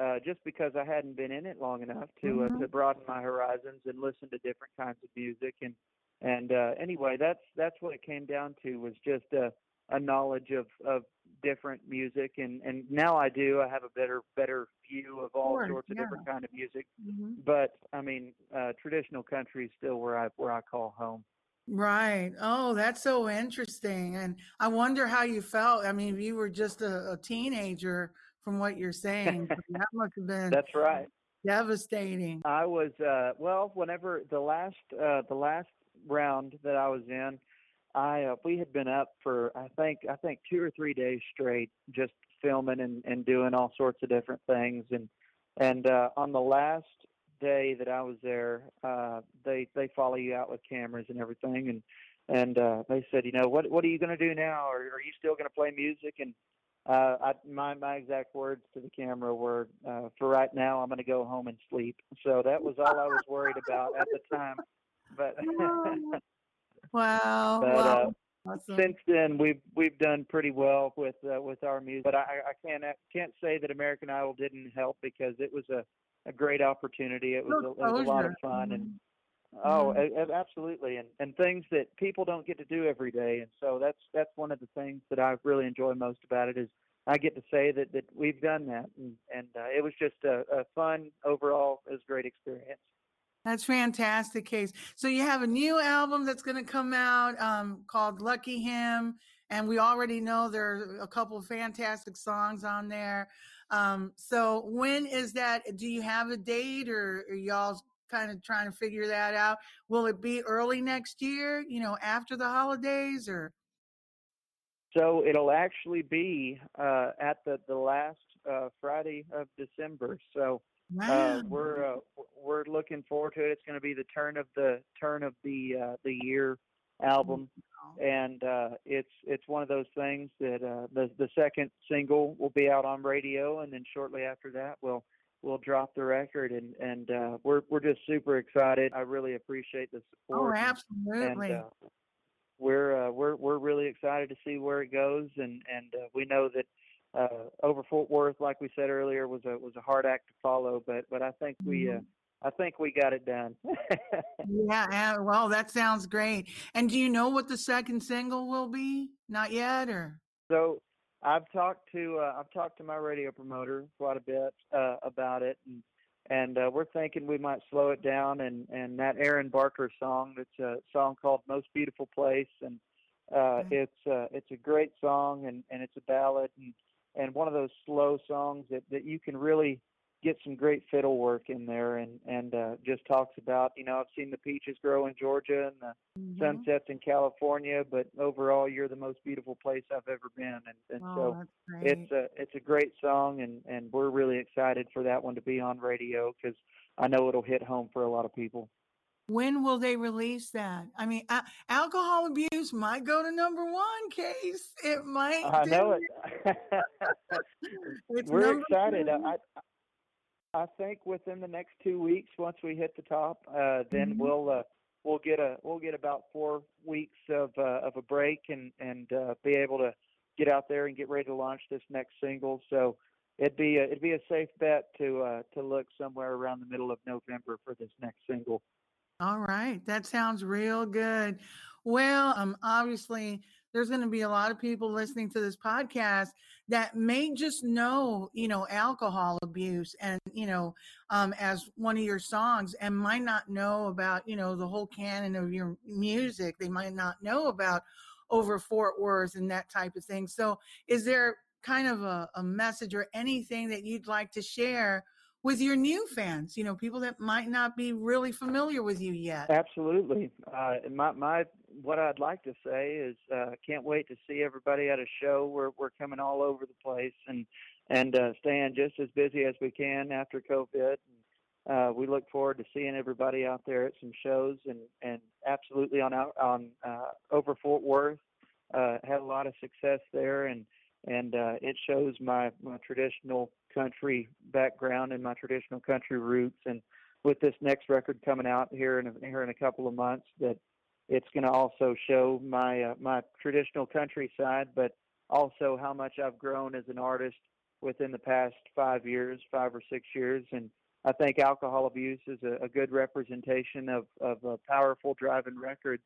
Uh, just because I hadn't been in it long enough to uh, Mhm. to broaden my horizons and listen to different kinds of music and and uh, anyway, that's that's what it came down to was just a a knowledge of of different music and and now I do I have a better better view of all Sure, sorts of yeah. different kind of music Mhm. but I mean uh traditional country is still where I where I call home Right. Oh, that's so interesting. And I wonder how you felt. I mean, you were just a, a teenager from what you're saying. *laughs* that must have been that's right devastating. I was uh well whenever the last uh the last round that I was in I uh, we had been up for I think I think 2 or 3 days straight just filming and and doing all sorts of different things. And and uh on the last day that I was there uh they they follow you out with cameras and everything. And and uh they said you know what what are you going to do now? Or are you still going to play music? And uh I my my exact words to the camera were uh for right now I'm going to go home and sleep. So that was all I was worried about at the time. But *laughs* Wow. But, wow. uh, awesome. since then we've we've done pretty well with uh, with our music but I, I can't can't say that American Idol didn't help because it was a a great opportunity it was a, it was a lot of fun and Mhm. oh Mhm. a- a- absolutely and and things that people don't get to do every day and so that's that's one of the things that I really enjoy most about it is I get to say that that we've done that and and uh, it was just a, a fun overall it was a great experience That's fantastic, Case. So you have a new album that's going to come out um, called Lucky Him, and we already know there are a couple of fantastic songs on there. Um, so when is that? Do you have a date, or are y'all kind of trying to figure that out? Will it be early next year? You know, after the holidays, or So it'll actually be uh, at the the last uh, Friday of December. So uh, we're uh, we're looking forward to it. It's going to be the turn of the turn of the uh, the year album, and uh, it's it's one of those things that uh, the the second single will be out on radio, and then shortly after that we'll we'll drop the record, and and uh, we're we're just super excited. I really appreciate the oh, support. and- absolutely. and uh, we're uh, we're we're really excited to see where it goes, and and uh, we know that uh, over Fort Worth, like we said earlier, was a was a hard act to follow, but but I think we uh, Mhm. I think we got it done. *laughs* yeah, yeah, well, that sounds great. And do you know what the second single will be? Not yet, or so I've talked to uh, I've talked to my radio promoter quite a bit uh, about it, and and uh, we're thinking we might slow it down and and that Aaron Barker song. It's a song called "Most Beautiful Place," and uh, Okay. it's uh, it's a great song, and and it's a ballad, and and one of those slow songs that that you can really get some great fiddle work in there, and and uh, just talks about you know I've seen the peaches grow in Georgia and the Mhm. sunsets in California, but overall you're the most beautiful place I've ever been, and and Oh, so it's a it's a great song, and and we're really excited for that one to be on radio because I know it'll hit home for a lot of people. When will they release that? I mean, a- alcohol abuse might go to number one case. It might. I know it. *laughs* It's we're excited. I I I think within the next two weeks, once we hit the top, uh, then Mhm. we'll uh, we'll get a we'll get about four weeks of uh, of a break and and uh, be able to get out there and get ready to launch this next single. So it'd be a, it'd be a safe bet to uh, to look somewhere around the middle of November for this next single. All right, that sounds real good. Well, um, obviously, there's going to be a lot of people listening to this podcast that may just know, you know, alcohol abuse and, you know, um, as one of your songs and might not know about, you know, the whole canon of your music. They might not know about over Fort Worth and that type of thing. So is there kind of a, a message or anything that you'd like to share with your new fans, you know, people that might not be really familiar with you yet. Absolutely. Uh, my, my, what I'd like to say is, uh, can't wait to see everybody at a show. We're, we're coming all over the place and, and, uh, staying just as busy as we can after COVID. Uh, we look forward to seeing everybody out there at some shows and, and absolutely on out on, uh, over Fort Worth. Uh, had a lot of success there and, and uh, it shows my my traditional country background and my traditional country roots. And with this next record coming out here in a, here in a couple of months, that it's going to also show my uh, my traditional country side, but also how much I've grown as an artist within the past five years, five or six years, and I think alcohol abuse is a, a good representation of of a powerful driving record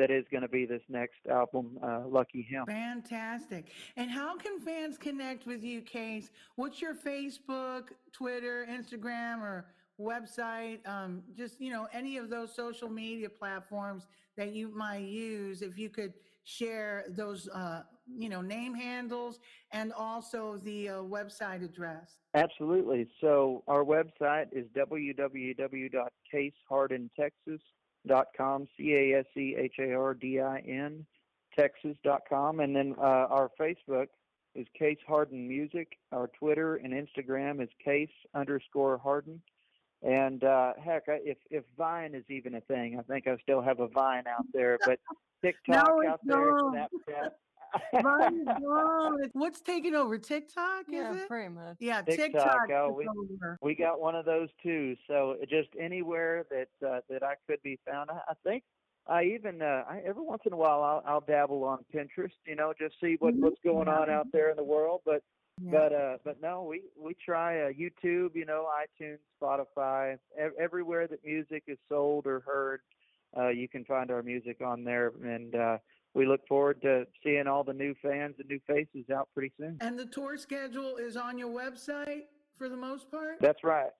that is going to be this next album, uh, Lucky Him. Fantastic. And how can fans connect with you, Case? What's your Facebook, Twitter, Instagram, or website? Um, just, you know, any of those social media platforms that you might use, if you could share those, uh, you know, name handles and also the uh, website address. Absolutely. So our website is www.casehardintexas.com dot com, C A S E H A R D I N, Texas dot com, and then uh, our Facebook is Case Hardin Music. Our Twitter and Instagram is Case underscore Hardin. And uh, heck, I, if if Vine is even a thing, I think I still have a Vine out there. But *laughs* TikTok No, out there, not. Snapchat. Vine *laughs* is. What's taking over? TikTok, is Yeah, it? pretty much. Yeah, TikTok, TikTok. oh, we- over. we got one of those too. So just anywhere that uh, that I could be found. I, I think I even uh, I, every once in a while I'll, I'll dabble on Pinterest. You know, just see what what's going on out there in the world. But Yeah. but uh, but no, we we try uh, YouTube. You know, iTunes, Spotify, ev- everywhere that music is sold or heard. Uh, you can find our music on there, and uh, we look forward to seeing all the new fans and new faces out pretty soon. And the tour schedule is on your website for the most part? That's right.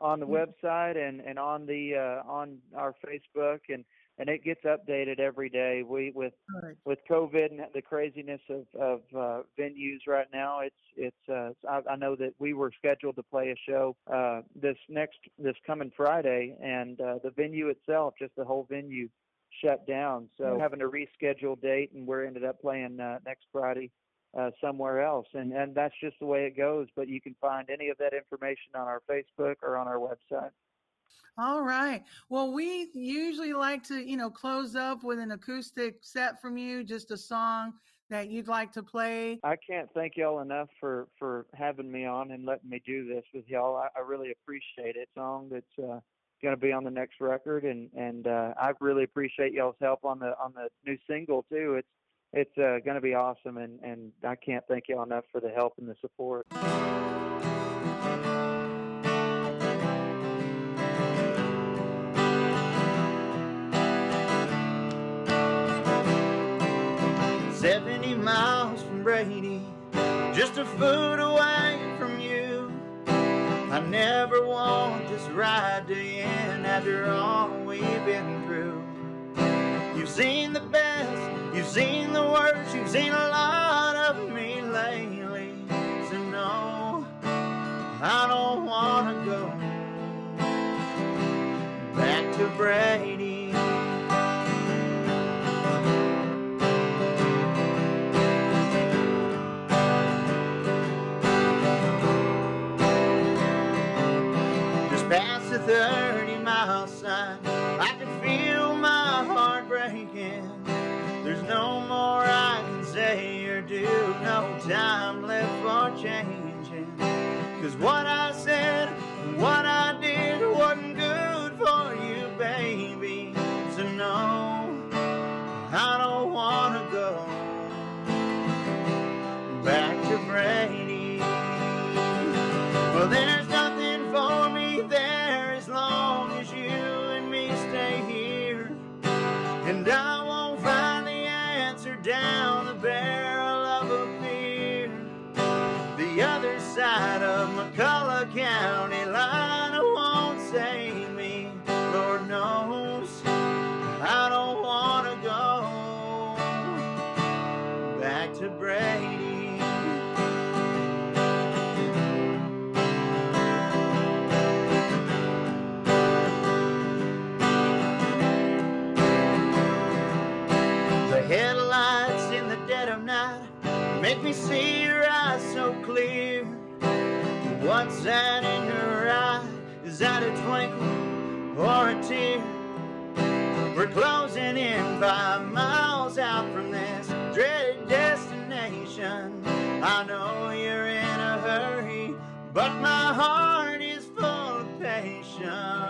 On the Mm. website and and on the uh, on our Facebook and and it gets updated every day. We with Good. with COVID and the craziness of of uh, venues right now, it's it's. Uh, I, I know that we were scheduled to play a show uh, this next this coming Friday, and uh, the venue itself, just the whole venue, shut down. So Mm. having to reschedule date, and we're ended up playing uh, next Friday uh, somewhere else, and and that's just the way it goes. But you can find any of that information on our Facebook or on our website. All right. Well, we usually like to, you know, close up with an acoustic set from you, just a song that you'd like to play. I can't thank y'all enough for for having me on and letting me do this with y'all. I, I really appreciate it. Song that's uh, going to be on the next record, and and uh, I really appreciate y'all's help on the on the new single too. It's it's uh, going to be awesome, and and I can't thank y'all enough for the help and the support. Seventy miles from Brady, just a foot away. I never want this ride to end after all we've been through. You've seen the best, you've seen the worst, you've seen a lot of me lately. So no, I don't wanna go back to Brady. 30 mile sign, I can feel my heart breaking. There's no more I can say or do, no time left for changing. Cause what I said, what I did wasn't good for you, baby. So no, I don't county line What's that in your eye? Is that a twinkle or a tear? We're closing in five miles out from this dreaded destination. I know you're in a hurry, but my heart is full of patience.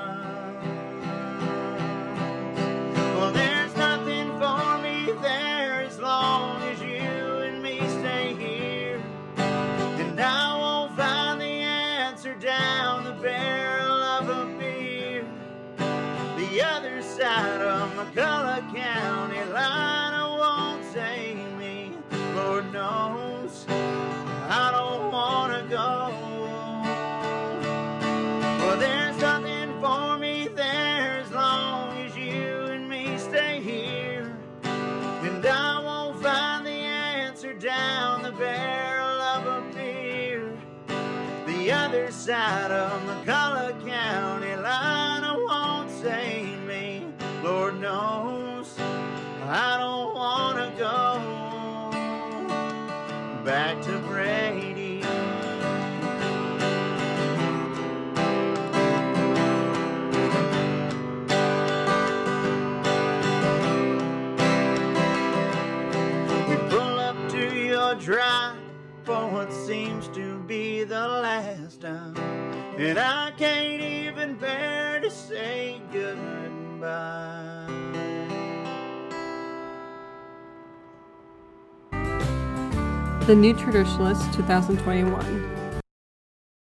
Side of McCulloch County line won't save me. Lord knows I don't want to go back to time. And I can't even bear to say goodbye. The New Traditionalist 2021.